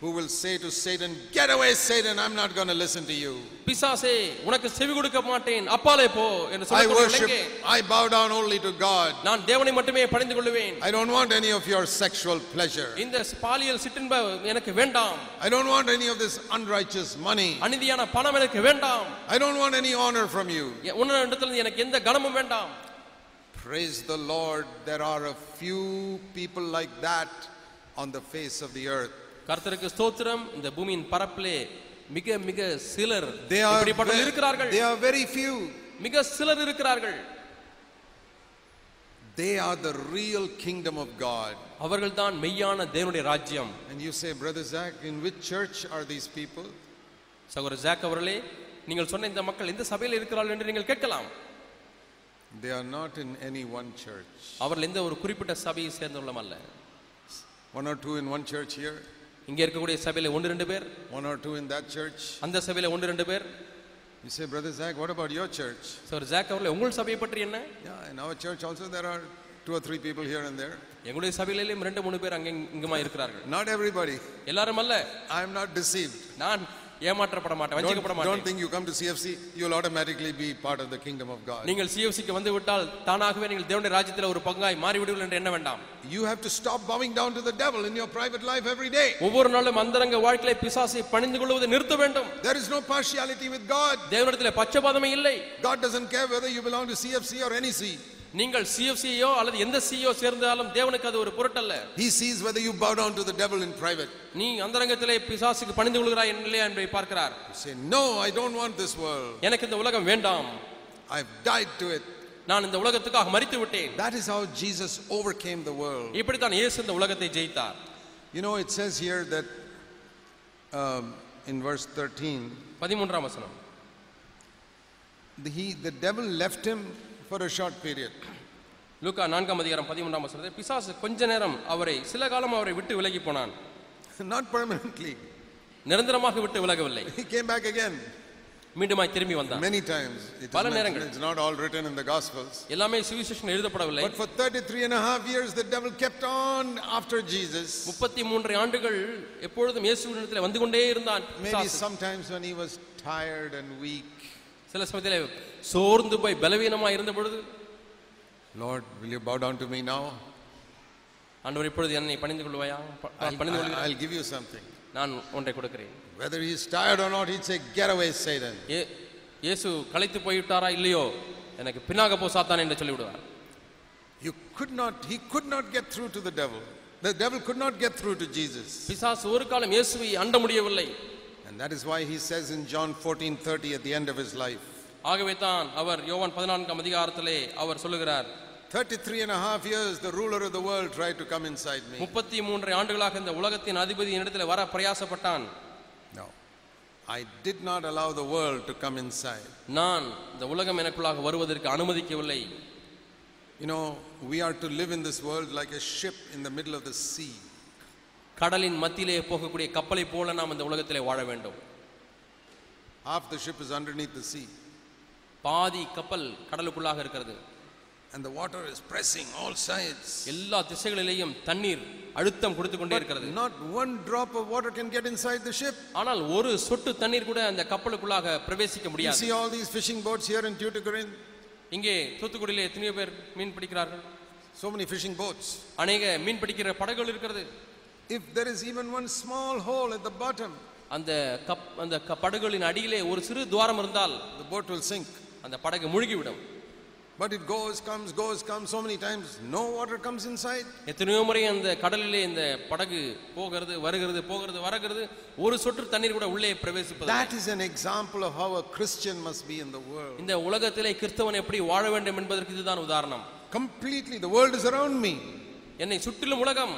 Who will say to Satan, Get away, Satan, I'm not going to listen to you. பிசாசே உனக்கு செவி கொடுக்க மாட்டேன் அப்பாலே போ என்று I சொல்லக்கூடியவர்கள் worship, எங்கே I bow down only to God. நான் தேவனை மட்டுமே பணிந்து கொள்ளுவேன் I don't want any of your sexual pleasure. இந்த பாலியல் சிற்றின்ப எனக்கு வேண்டாம் I don't want any of this unrighteous money. அநீதியான பணம் எனக்கு வேண்டாம் I don't want any honor from you. உன்னிடத்தில் எனக்கு எந்த கனமும் வேண்டாம் Praise the Lord, there are a few people like that on the face of the earth. கர்த்தருக்கு ஸ்தோத்திரம் இந்த பூமியின் பரப்பிலே மிக மிக சிலர் are, இப்படிப்பட்டவர்கள் ve- இருக்கிறார்கள் they are very few. மிக சிலர் இருக்கிறார்கள் They are the real kingdom of God. அவர்கள்தான் மெய்யான தேவனுடைய ராஜ்யம் And you say, Brother Zach, in which church are these people? சகோதரர் ஜாக் அவர்களே நீங்கள் சொன்ன இந்த மக்கள் எந்த சபையில் இருக்கிறார்கள் என்று நீங்கள் கேட்கலாம் They are not in any one church. அவர்கள் எந்த ஒரு குறிப்பிட்ட சபையை சேர்ந்தவர்களும் அல்ல One or two in one church here, இங்கே இருக்கக்கூடிய சபையில ஒன்று ரெண்டு பேர் one or two in that church. அந்த சபையில ஒன்று ரெண்டு பேர் You say, Brother Zach, what about your church? சகோதரர் ஜாக் அவர்களே உங்கள் சபையை பற்றி என்ன Yeah, in our church also there are two or three people here and there. எங்களுடைய சபையிலேயும் ரெண்டு மூணு பேர் அங்கே இங்குமா இருக்கிறார்கள் Not everybody. எல்லாரும் அல்ல I am not deceived. நான் ஏமாற்றப்பட மாட்டேன் Don't, வஞ்சிக்கப்பட don't மாட்டேன் think you come to CFC, you'll automatically be part of the kingdom of God. நீங்கள் சிஎஃப்சிக்கு வந்து விட்டால் தானாகவே நீங்கள் தேவனுடைய ராஜ்யத்தில் ஒரு பங்காய் மாறிவிடுவீர்கள் என்று எண்ண வேண்டாம் You have to stop bowing down to the devil in your private life every day. ஒவ்வொரு நாளும் அந்தரங்க வாழ்க்கையில பிசாசை பணிந்து கொள்வதை நிறுத்த வேண்டும் There is no partiality with God. தேவனிடத்தில் பச்சபாதமே இல்லை God doesn't care whether you belong to CFC or any C. நீங்கள் சிஎஃப்சியோ அல்லது எந்த சிஓ சேர்ந்தாலும் தேவனுக்கு அது ஒரு பொருட்டல்ல He sees whether you bow down to the devil in private. நீ அந்தரங்கத்திலே பிசாசுக்கு பணிந்து கொள்கிறாய் இல்லையா என்பதை பார்க்கிறார் You say, No, I don't want this world. எனக்கு இந்த உலகம் வேண்டாம் I've died to it. நான் இந்த உலகத்துக்காக மரித்து விட்டேன் That is how Jesus overcame the world. இப்படித்தான் இயேசு இந்த உலகத்தை ஜெயித்தார் You know, it says here that um, in verse 13, பதிமூன்றாம் வசனம் the, he, the devil left him for a short period. லூக்கா நான்காம் அதிகாரம் பதிமூன்றாம் வசனத்தில் பிசாசு கொஞ்ச நேரம் அவரை சில காலம் அவரை விட்டு விலகி போனான் Not permanently. நிரந்தரமாக விட்டு விலகவில்லை He came back again மீண்டுமாய் திரும்பி வந்தான் many times. It is பல நேரங்கள். it's not all written in the Gospels. எல்லாமே சுவிசேஷன் எழுதப்படவில்லை But for 33 and a half years, the devil kept on after Jesus. முப்பத்தி மூன்று ஆண்டுகள் எப்பொழுதும் இயேசுவினிடத்தில் வந்து கொண்டே இருந்தான் Maybe sometimes when he was tired and weak, சில சமயத்தில் சோர்ந்து போய் பலவீனமாக இருந்த பொழுது Lord, will you bow down to me now? ஆண்டவர் இப்பொழுது என்னை பணிந்து கொள்வாயா ப- I'll, பணிந்து கொள்கிறேன் I'll give you something. நான் ஒன்றை கொடுக்கிறேன் Whether he's tired or not, he'd say, Get away, Satan. ஏ இயேசு களைத்து போய்விட்டாரா இல்லையோ எனக்கு பின்னாக போ சாத்தான் என்று சொல்லிவிடுவார் You could not, he could not get through to the devil. The devil could not get through to Jesus. பிசாசு ஒரு காலம் இயேசுவை அண்ட முடியவில்லை And that is why he says in John 14 30 at the end of his life, ஆகவே தான் அவர் யோவான் பதினான்காம் அதிகாரத்திலே அவர் சொல்லுகிறார் 33 and a half years, the ruler of the world tried to come inside me. முப்பத்தி மூன்று ஆண்டுகளாக இந்த உலகத்தின் அதிபதி இடத்துல வர பிரயாசப்பட்டான் No. I did not allow the world to come inside. நான் இந்த உலகம் எனக்குள்ளாக வருவதற்கு அனுமதிக்கவில்லை You know, we are to live in this world like a ship in the middle of the sea. கடலின் மத்தியிலே போகக்கூடிய கப்பலை போல நாம் இந்த உலகத்திலே வாழ வேண்டும் Half the ship is underneath the sea, பாதி கப்பல் கடலுக்குள்ளாக இருக்கிறது and the water is pressing all sides. எல்லா திசைகளிலேயும் தண்ணீர் அழுத்தம் கொடுத்து கொண்டே இருக்கிறது Not one drop of water can get inside the ship. ஆனால் ஒரு சொட்டு தண்ணீர் கூட அந்த கப்பலுக்குள்ளாக பிரவேசிக்க You முடியாது see all these fishing boats here in Tuticorin? இங்கே தூத்துக்குடியிலே எத்தனையோ பேர் மீன் பிடிக்கிறார்கள் So many fishing boats. அநேக மீன் பிடிக்கிற படகுகள் இருக்கிறது If there is even one small hole at the bottom, அந்த கப் அந்த படகுகளின் அடியிலே ஒரு சிறு துவாரம் இருந்தால் the boat will sink. அந்த படகு முழுகிவிடும் But it goes, comes, goes, comes so many times, no water comes inside. எத்தனையோ முறை அந்த கடலிலே இந்த படகு போகிறது வருகிறது போகிறது வரகிறது ஒரு சொட்டு தண்ணீர் கூட உள்ளே பிரவேசிப்பது That is an example of how a Christian must be in the world. இந்த உலகத்திலே கிறிஸ்தவன் எப்படி வாழ வேண்டும் என்பதற்கு இதுதான் உதாரணம் Completely, the world is around me. என்னை சுற்றிலும் உலகம்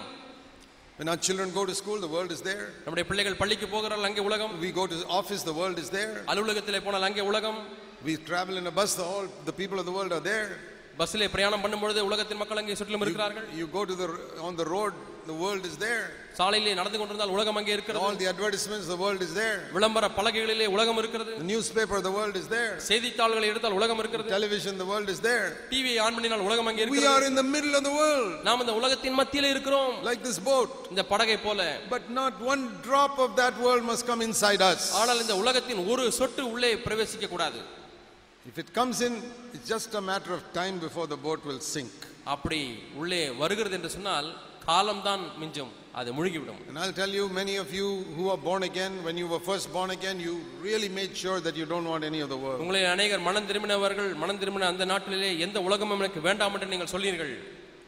When our children go to school, the world is there. நம்முடைய பிள்ளைகள் பள்ளிக்கு போகிறார்கள் அங்கே உலகம் We go to office, the world is there. அலுவலகத்திலே போனால் அங்கே உலகம் We travel in a bus, the, all, the people of the world are there. பஸ்ஸிலே பிரயாணம் பண்ணும்பொழுது உலகத்தின் மக்கள் அங்கே சுற்றிலும் இருக்கிறார்கள் You go to the, on the road, the world is there. சாலையிலே நடந்து கொண்டிருந்தால் உலகம் அங்கே All இருக்கிறது the advertisements, the world is there. விளம்பர பலகைகளிலே உலகம் இருக்கிறது The newspaper, the world is there. செய்தித்தாள்களை எடுத்தால் உலகம் இருக்கிறது Television, the world is there. டிவியை ஆன் பண்ணினால் உலகம் அங்கே We இருக்கிறது are in the middle of the world, நாம் இந்த உலகத்தின் மத்தியிலே இருக்கிறோம் like this boat. இந்த படகை போல But not one drop of that world must come inside us. ஆனால் இந்த உலகத்தின் ஒரு சொட்டு உள்ளே பிரவேசிக்க கூடாது If it comes in, it's just a matter of time before the boat will sink. அப்படி உள்ளே வருகிறது என்று சொன்னால் காலம்தான் மிஞ்சும் அது முழுகிவிடும் And I'll tell you, many of you who are born again, when you were first born again, you really made sure that you don't want any of the world. உங்களை அநேகர் மனம் திரும்பினவர்கள் மனம் திரும்பின அந்த நாட்டிலே எந்த உலகமும் எனக்கு வேண்டாம் என்று நீங்கள் சொல்லீர்கள்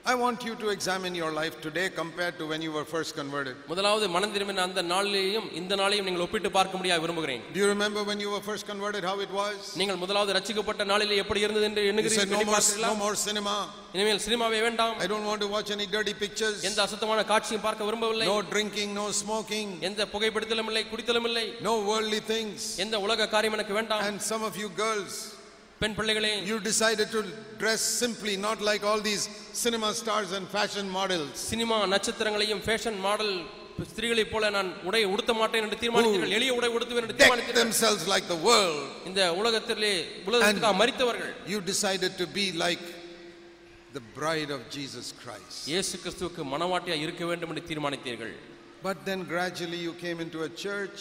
I want you to examine your life today compared to when you were first converted. முதலாவது மனம் திரும்பின அந்த நாளிலேயும் இந்த நாளையும் நீங்கள் ஒப்பிட்டு பார்க்க முடியாது விரும்புகிறேன் Do you remember when you were first converted how it was? நீங்கள் முதலாவது ரட்சிக்கப்பட்ட நாளிலே எப்படி இருந்தது என்று no எண்ணுகிறீர்கள் more, பார்த்தீர்களா? no more cinema. இனிமேல் சினிமாவே வேண்டாம் I don't want to watch any dirty pictures. எந்த அசுத்தமான காட்சியும் பார்க்க விரும்பவில்லை No drinking, no smoking, எந்த புகைப்பிடித்தலும் இல்லை குடித்தலும் இல்லை no worldly things. எந்த உலக காரியம் எனக்கு வேண்டாம் And some of you girls, பெண் பிள்ளைகளே you decided to dress simply, not like all these cinema stars and fashion models. Cinema நட்சத்திரங்களையும் ஃபேஷன் மாடல் ஸ்திரீகளைப் போல நான் உடை உடுத்த மாட்டேன் என்று தீர்மானித்தீர்கள் எளிய உடை உடுத்துவேன் என்று Deck தீர்மானித்தீர்கள் themselves like the world. இந்த உலகத்திலே உலகத்துக்காக மறித்தவர்கள் You decided to be like the bride of Jesus Christ. இயேசு கிறிஸ்துவுக்கு மனவாட்டியா இருக்க வேண்டும் என்று தீர்மானித்தீர்கள் But then gradually you came into a church,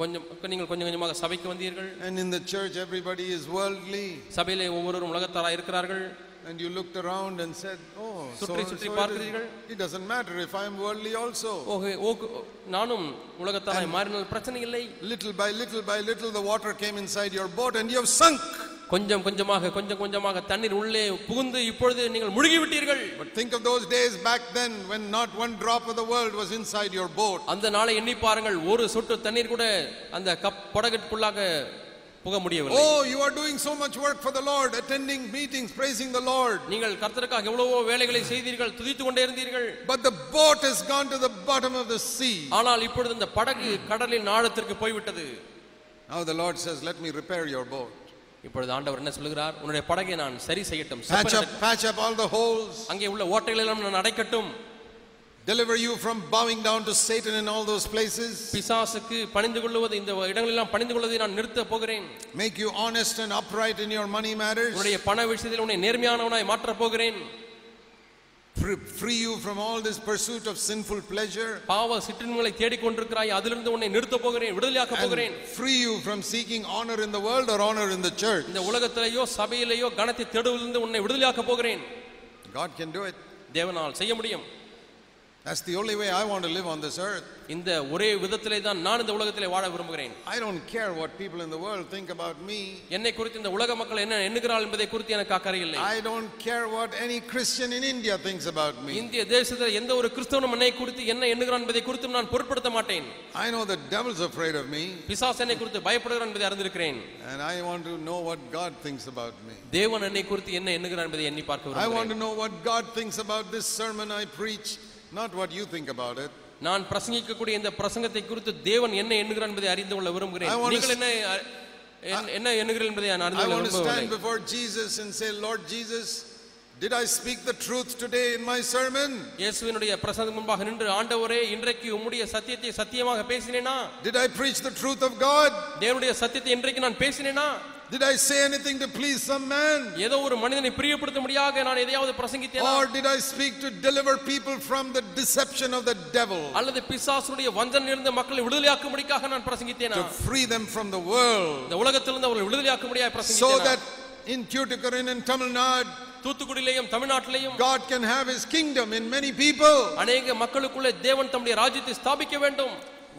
கொஞ்சம் நீங்கள் கொஞ்சம் கொஞ்சமாக சபைக்கு வந்தீர்கள் and in the church everybody is worldly. சபையிலே ஒவ்வொருவரும் உலகத்தாராக இருக்கிறார்கள் And you looked around and said, Oh, so, சுற்றி so சுற்றி it, பார்க்கிறீர்கள். is- it doesn't matter if I'm worldly also. Okay okay நானும் உலகத்தாராய் மாறினால் பிரச்சனை இல்லை Little by little by little, the water came inside your boat and you have sunk. கொஞ்சம் கொஞ்சமாக கொஞ்சம் கொஞ்சமாக தண்ணீர் உள்ளே புகுந்து இப்பொழுது நீங்கள் முழுகி விட்டீர்கள் But think of those days back then when not one drop of the world was inside your boat. அந்த நாளை எண்ணி பாருங்கள் ஒரு சொட்டு தண்ணீர் கூட அந்த கப் படகுக்குள்ளாக புக முடியவில்லை Oh, you are doing so much work for the Lord, attending meetings, praising the Lord. நீங்கள் கர்த்தருக்காக எவ்வளவோ வேலைகளை செய்தீர்கள் துதித்துக் கொண்டே இருந்தீர்கள் But the boat has gone to the bottom of the sea. ஆனால் இப்பொழுது இந்த படகு கடலின் ஆழத்திற்கு போய்விட்டது Now the Lord says, Let me repair your boat. இப்பொழுது ஆண்டவர் என்ன சொல்லுகிறார் உன்னுடைய படகை நான் சரி செய்யட்டும் Patch up, patch up all the holes. அங்கே உள்ள ஓட்டைகள் எல்லாம் நான் அடைக்கட்டும் Deliver you from bowing down to Satan in all those places. பிசாசுக்கு பணிந்து கொள்வது இந்த இடங்களெல்லாம் பணிந்து கொள்வதை நான் நிறுத்த போகிறேன் Make you honest and upright in your money matters. உன்னுடைய பண விஷயத்தில் உன்னை நேர்மையானவனாய் மாற்றப் போகிறேன் Free you from all this pursuit of sinful pleasure. பாவ சிற்றின்களை தேடிக்கொண்டிருக்கிறாய் அதிலிருந்து உன்னை நிறுத்த போகிறேன் விடுதலையாக்க போகிறேன் free you from seeking honor in the world or honor in the church. இந்த உலகத்திலேயோ சபையிலேயோ கணத்தை தேடுவதிலிருந்து உன்னை விடுதலையாக்க போகிறேன் God can do it. தேவனால் செய்ய முடியும் That's the only way I want to live on this earth. இந்த ஒரே விதத்திலே தான் நான் இந்த உலகத்திலே வாழ விரும்புகிறேன் I don't care what people in the world think about me. என்னை குறித்து இந்த உலக மக்கள் என்ன எண்ணுகிறாள் என்பதை குறித்து எனக்கு அக்கறை இல்லை I don't care what any Christian in India thinks about me. இந்திய தேசத்தில் எந்த ஒரு கிறிஸ்தவனும் என்னை குறித்து என்ன எண்ணுகிறான் என்பதை குறித்தும் நான் பொருட்படுத்த மாட்டேன் I know the devil's afraid of me, பிசாஸ் என்னை குறித்து பயப்படுகிறான் என்பதை அறிந்திருக்கிறேன் and I want to know what God thinks about me. தேவன் என்னை குறித்து என்ன எண்ணுகிறான் என்பதை எண்ணி பார்க்க I want விரும்புகிறேன் to know what God thinks about this sermon I preach, not what you think about it. நான் பிரசங்கிக்கக்கூடிய இந்த பிரசங்கத்தை குறித்து தேவன் என்ன எண்ணுகிறான் என்பதை அறிந்து கொள்ள விரும்புகிறேன் I want to நீங்கள் என்ன என்ன- என்ன எண்ணுகிறீர்கள் என்பதை நான் அறிந்து I கொள்ள want to stand விரும்பவில்லை before Jesus and say, Lord Jesus, did I speak the truth today in my sermon? இயேசுவினுடைய பிரசங்கம் முன்பாக நின்று ஆண்டவரே இன்றைக்கு உம்முடைய சத்தியத்தை சத்தியமாக பேசினேனா Did I preach the truth of God? தேவனுடைய சத்தியத்தை இன்றைக்கு நான் பேசினேனா Did I say anything to please some man? ஏதோ ஒரு மனிதனை பிரியப்படுத்த முடியாத நான் எதையாவது பிரசங்கித்தேனா Or did I speak to deliver people from the deception of the devil? அல்லது பிசாசுடைய வஞ்சனிலிருந்து மக்களை விடுதலையாக்கும்படிக்காக நான் பிரசங்கித்தேனா To free them from the world. இந்த உலகத்திலிருந்து அவர்களை விடுதலையாக்கும்படியாக So பிரசங்கித்தேனா that in Tuticorin and Tamil Nadu, தூத்துக்குடியிலையும் தமிழ்நாட்டிலையும் God can have his kingdom in many people. அநேக மக்களுக்குள்ளே தேவன் தம்முடைய ராஜ்யத்தை ஸ்தாபிக்க வேண்டும்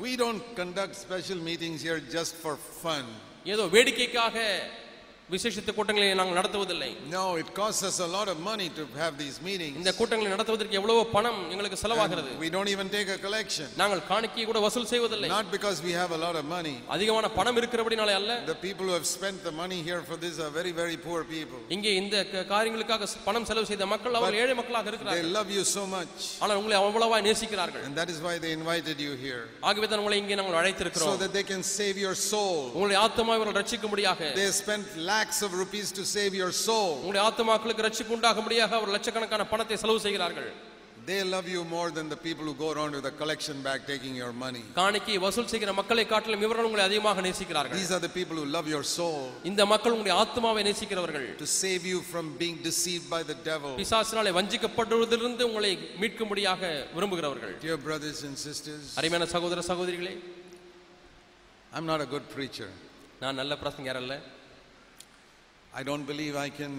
We don't conduct special meetings here just for fun. ஏதோ வேடிக்கைக்காக விசேஷித்த கூட்டங்களை நாங்கள் நடத்துவதில்லை No, it costs us a lot of money to have these meetings. இந்த கூட்டங்களை நடத்துவதற்கு எவ்வளவோ பணம் எங்களுக்கு செலவாகிறது We don't even take a collection. நாங்கள் காணிக்கை கூட வசூல் செய்வதில்லை Not because we have a lot of money. அதிகமான பணம் இருக்கிறபடினாலே அல்ல The people who have spent the money here for this are very, very poor people. இங்கே இந்த க- காரியங்களுக்காக பணம் செலவு செய்த மக்கள் அவர்கள் ஏழை மக்களாக They இருக்கிறார்கள் love you so much. ஆனால் உங்களை அவ்வளவாய் நேசிக்கிறார்கள் And that is why they invited you here. ஆகவே தான் உங்களை இங்கே நாங்கள் So அழைத்திருக்கிறோம் that they can save your soul. உங்களுடைய ஆத்மா இவர்கள் ரட்சிக்கும்படியாக They spent lakhs of rupees to save your soul. உங்களுடைய ஆத்மாக்களுக்கு ரட்சிப்பு உண்டாகும்படியாக அவர் லட்சக்கணக்கான பணத்தை செலவு செய்கிறார்கள் They love you more than the people who go around with a collection bag taking your money. காணிக்கை வசூல் செய்கிற மக்களை காட்டிலும் இவர்கள் உங்களை அதிகமாக நேசிக்கிறார்கள் These are the people who love your soul இந்த மக்கள் உங்களுடைய ஆத்மாவை நேசிக்கிறவர்கள் to save you from being deceived by the devil. பிசாசினாலே வஞ்சிக்கப்படுவதிலிருந்து உங்களை மீட்கும்படியாக விரும்புகிறவர்கள் Dear brothers and sisters, அருமையான சகோதர சகோதரிகளே I'm not a good preacher. நான் நல்ல பிரசங்கர் அல்ல I don't believe I can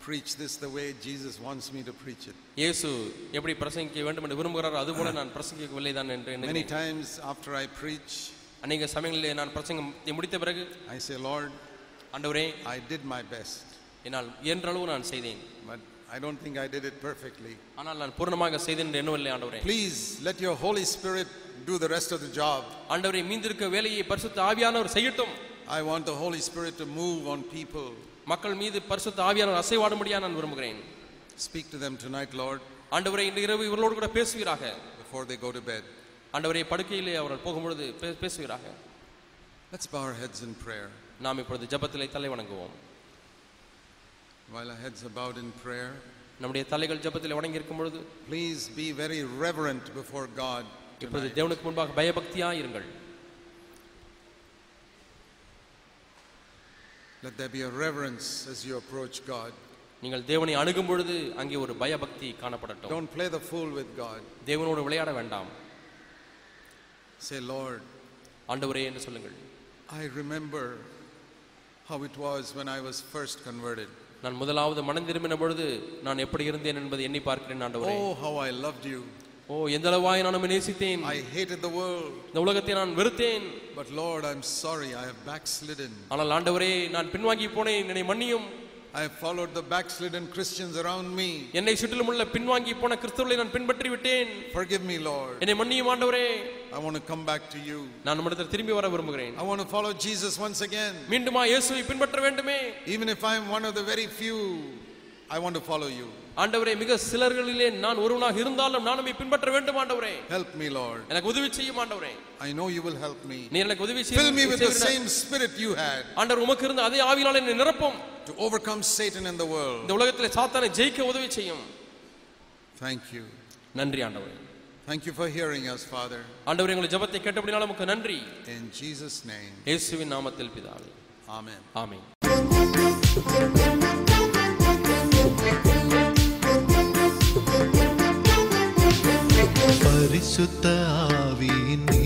preach this the way Jesus wants me to preach it. இயேசு எப்படி பிரசங்கிக்க வேண்டும் என்று விரும்புகிறாரோ அதுபோல நான் பிரசங்கிக்கவில்லை தான் என்று Many எண்ணுகிறேன் times after I preach, அநேக சமயங்களிலே நான் பிரசங்கம் முடித்த பிறகு I say, Lord, ஆண்டவரே I did my best, என்னால் இயன்றளவு நான் செய்தேன் but I don't think I did it perfectly. ஆனால் நான் பூர்ணமாக செய்தேன் என்று எண்ணவில்லை ஆண்டவரே Please let your Holy Spirit do the rest of the job. ஆண்டவரே மீந்திருக்க வேலையை பரிசுத்த ஆவியானவர் செய்யட்டும் I want the Holy Spirit to move on people. மக்கள் மீது பரிசுத்த ஆவியானவர் அசைவாடும்படியா நான் விரும்புகிறேன் Speak to them tonight, Lord, ஆண்டவரே இன்று இரவு இவர்களோடு கூட பேசுவீராக before they go to bed. ஆண்டவரே படுக்கையிலே அவர்கள் போகும்பொழுது பே- பேசுவீராக Let's bow our heads in prayer. நாம் இப்பொழுது ஜெபத்திலே தலை வணங்குவோம் While our heads are bowed in prayer, நம்முடைய தலைகள் ஜெபத்திலே வணங்கி இருக்கும் பொழுது please be very reverent before God. இப்பொழுது Tonight. தேவனுக்கு முன்பாக பயபக்தியா இருங்கள் Let there be a reverence as you approach God. நீங்கள் தேவனை அணுகும் பொழுது அங்கே ஒரு பயபக்தி காணப்படட்டும் Don't play the fool with God. தேவனோடு விளையாட வேண்டாம் Say, Lord, ஆண்டவரே என்று சொல்லுங்கள் I remember how it was when I was first converted. நான் முதலாவது மனம் திரும்பின பொழுது நான் எப்படி இருந்தேன் என்பதை எண்ணி பார்க்கிறேன் ஆண்டவரே Oh, how I loved you. ஓ எந்த அளவாய் நான் உம்மை நேசித்தேன் I hated the world. இந்த உலகத்தை நான் வெறுத்தேன் But Lord, I'm sorry, I have backslidden. ஆனால் ஆண்டவரே நான் பின்வாங்கி போனேன் என்னை மன்னியும் I have followed the backslidden Christians around me. என்னை சுற்றிலும் உள்ள பின்வாங்கி போன கிறிஸ்தவர்களை நான் பின்பற்றி விட்டேன் Forgive me, Lord. என்னை மன்னியும் ஆண்டவரே I want to come back to you. நான் நம்மிடத்தில் திரும்பி வர விரும்புகிறேன் I want to follow Jesus once again. மீண்டுமா இயேசுவை பின்பற்ற வேண்டுமே Even if I'm one of the very few, I want to follow you. ஆண்டவரே மிக சிலர்களிலே நான் ஒருவனாக இருந்தாலும் நான் உம்மை பின்பற்ற வேண்டும் ஆண்டவரே Help me, Lord. எனக்கு உதவி செய்யும் ஆண்டவரே I know you will help me. நீ எனக்கு உதவி Fill me with the செய்ய same spirit you had ஆண்டவர் உமக்கு இருந்த அதே ஆவியால் என்னை நிரப்பும் to overcome Satan in the world. இந்த உலகத்திலே சாத்தானை ஜெயிக்க உதவி செய்யும் Thank you. நன்றி ஆண்டவரே Thank you for hearing us, Father. ஆண்டவரே உங்கள் ஜெபத்தை கேட்டபடினால உமக்கு நன்றி In Jesus' name, இயேசுவின் நாமத்தில் பிதாவே Amen. ஆமென் പരിശുദ്ധ ആവീൻ.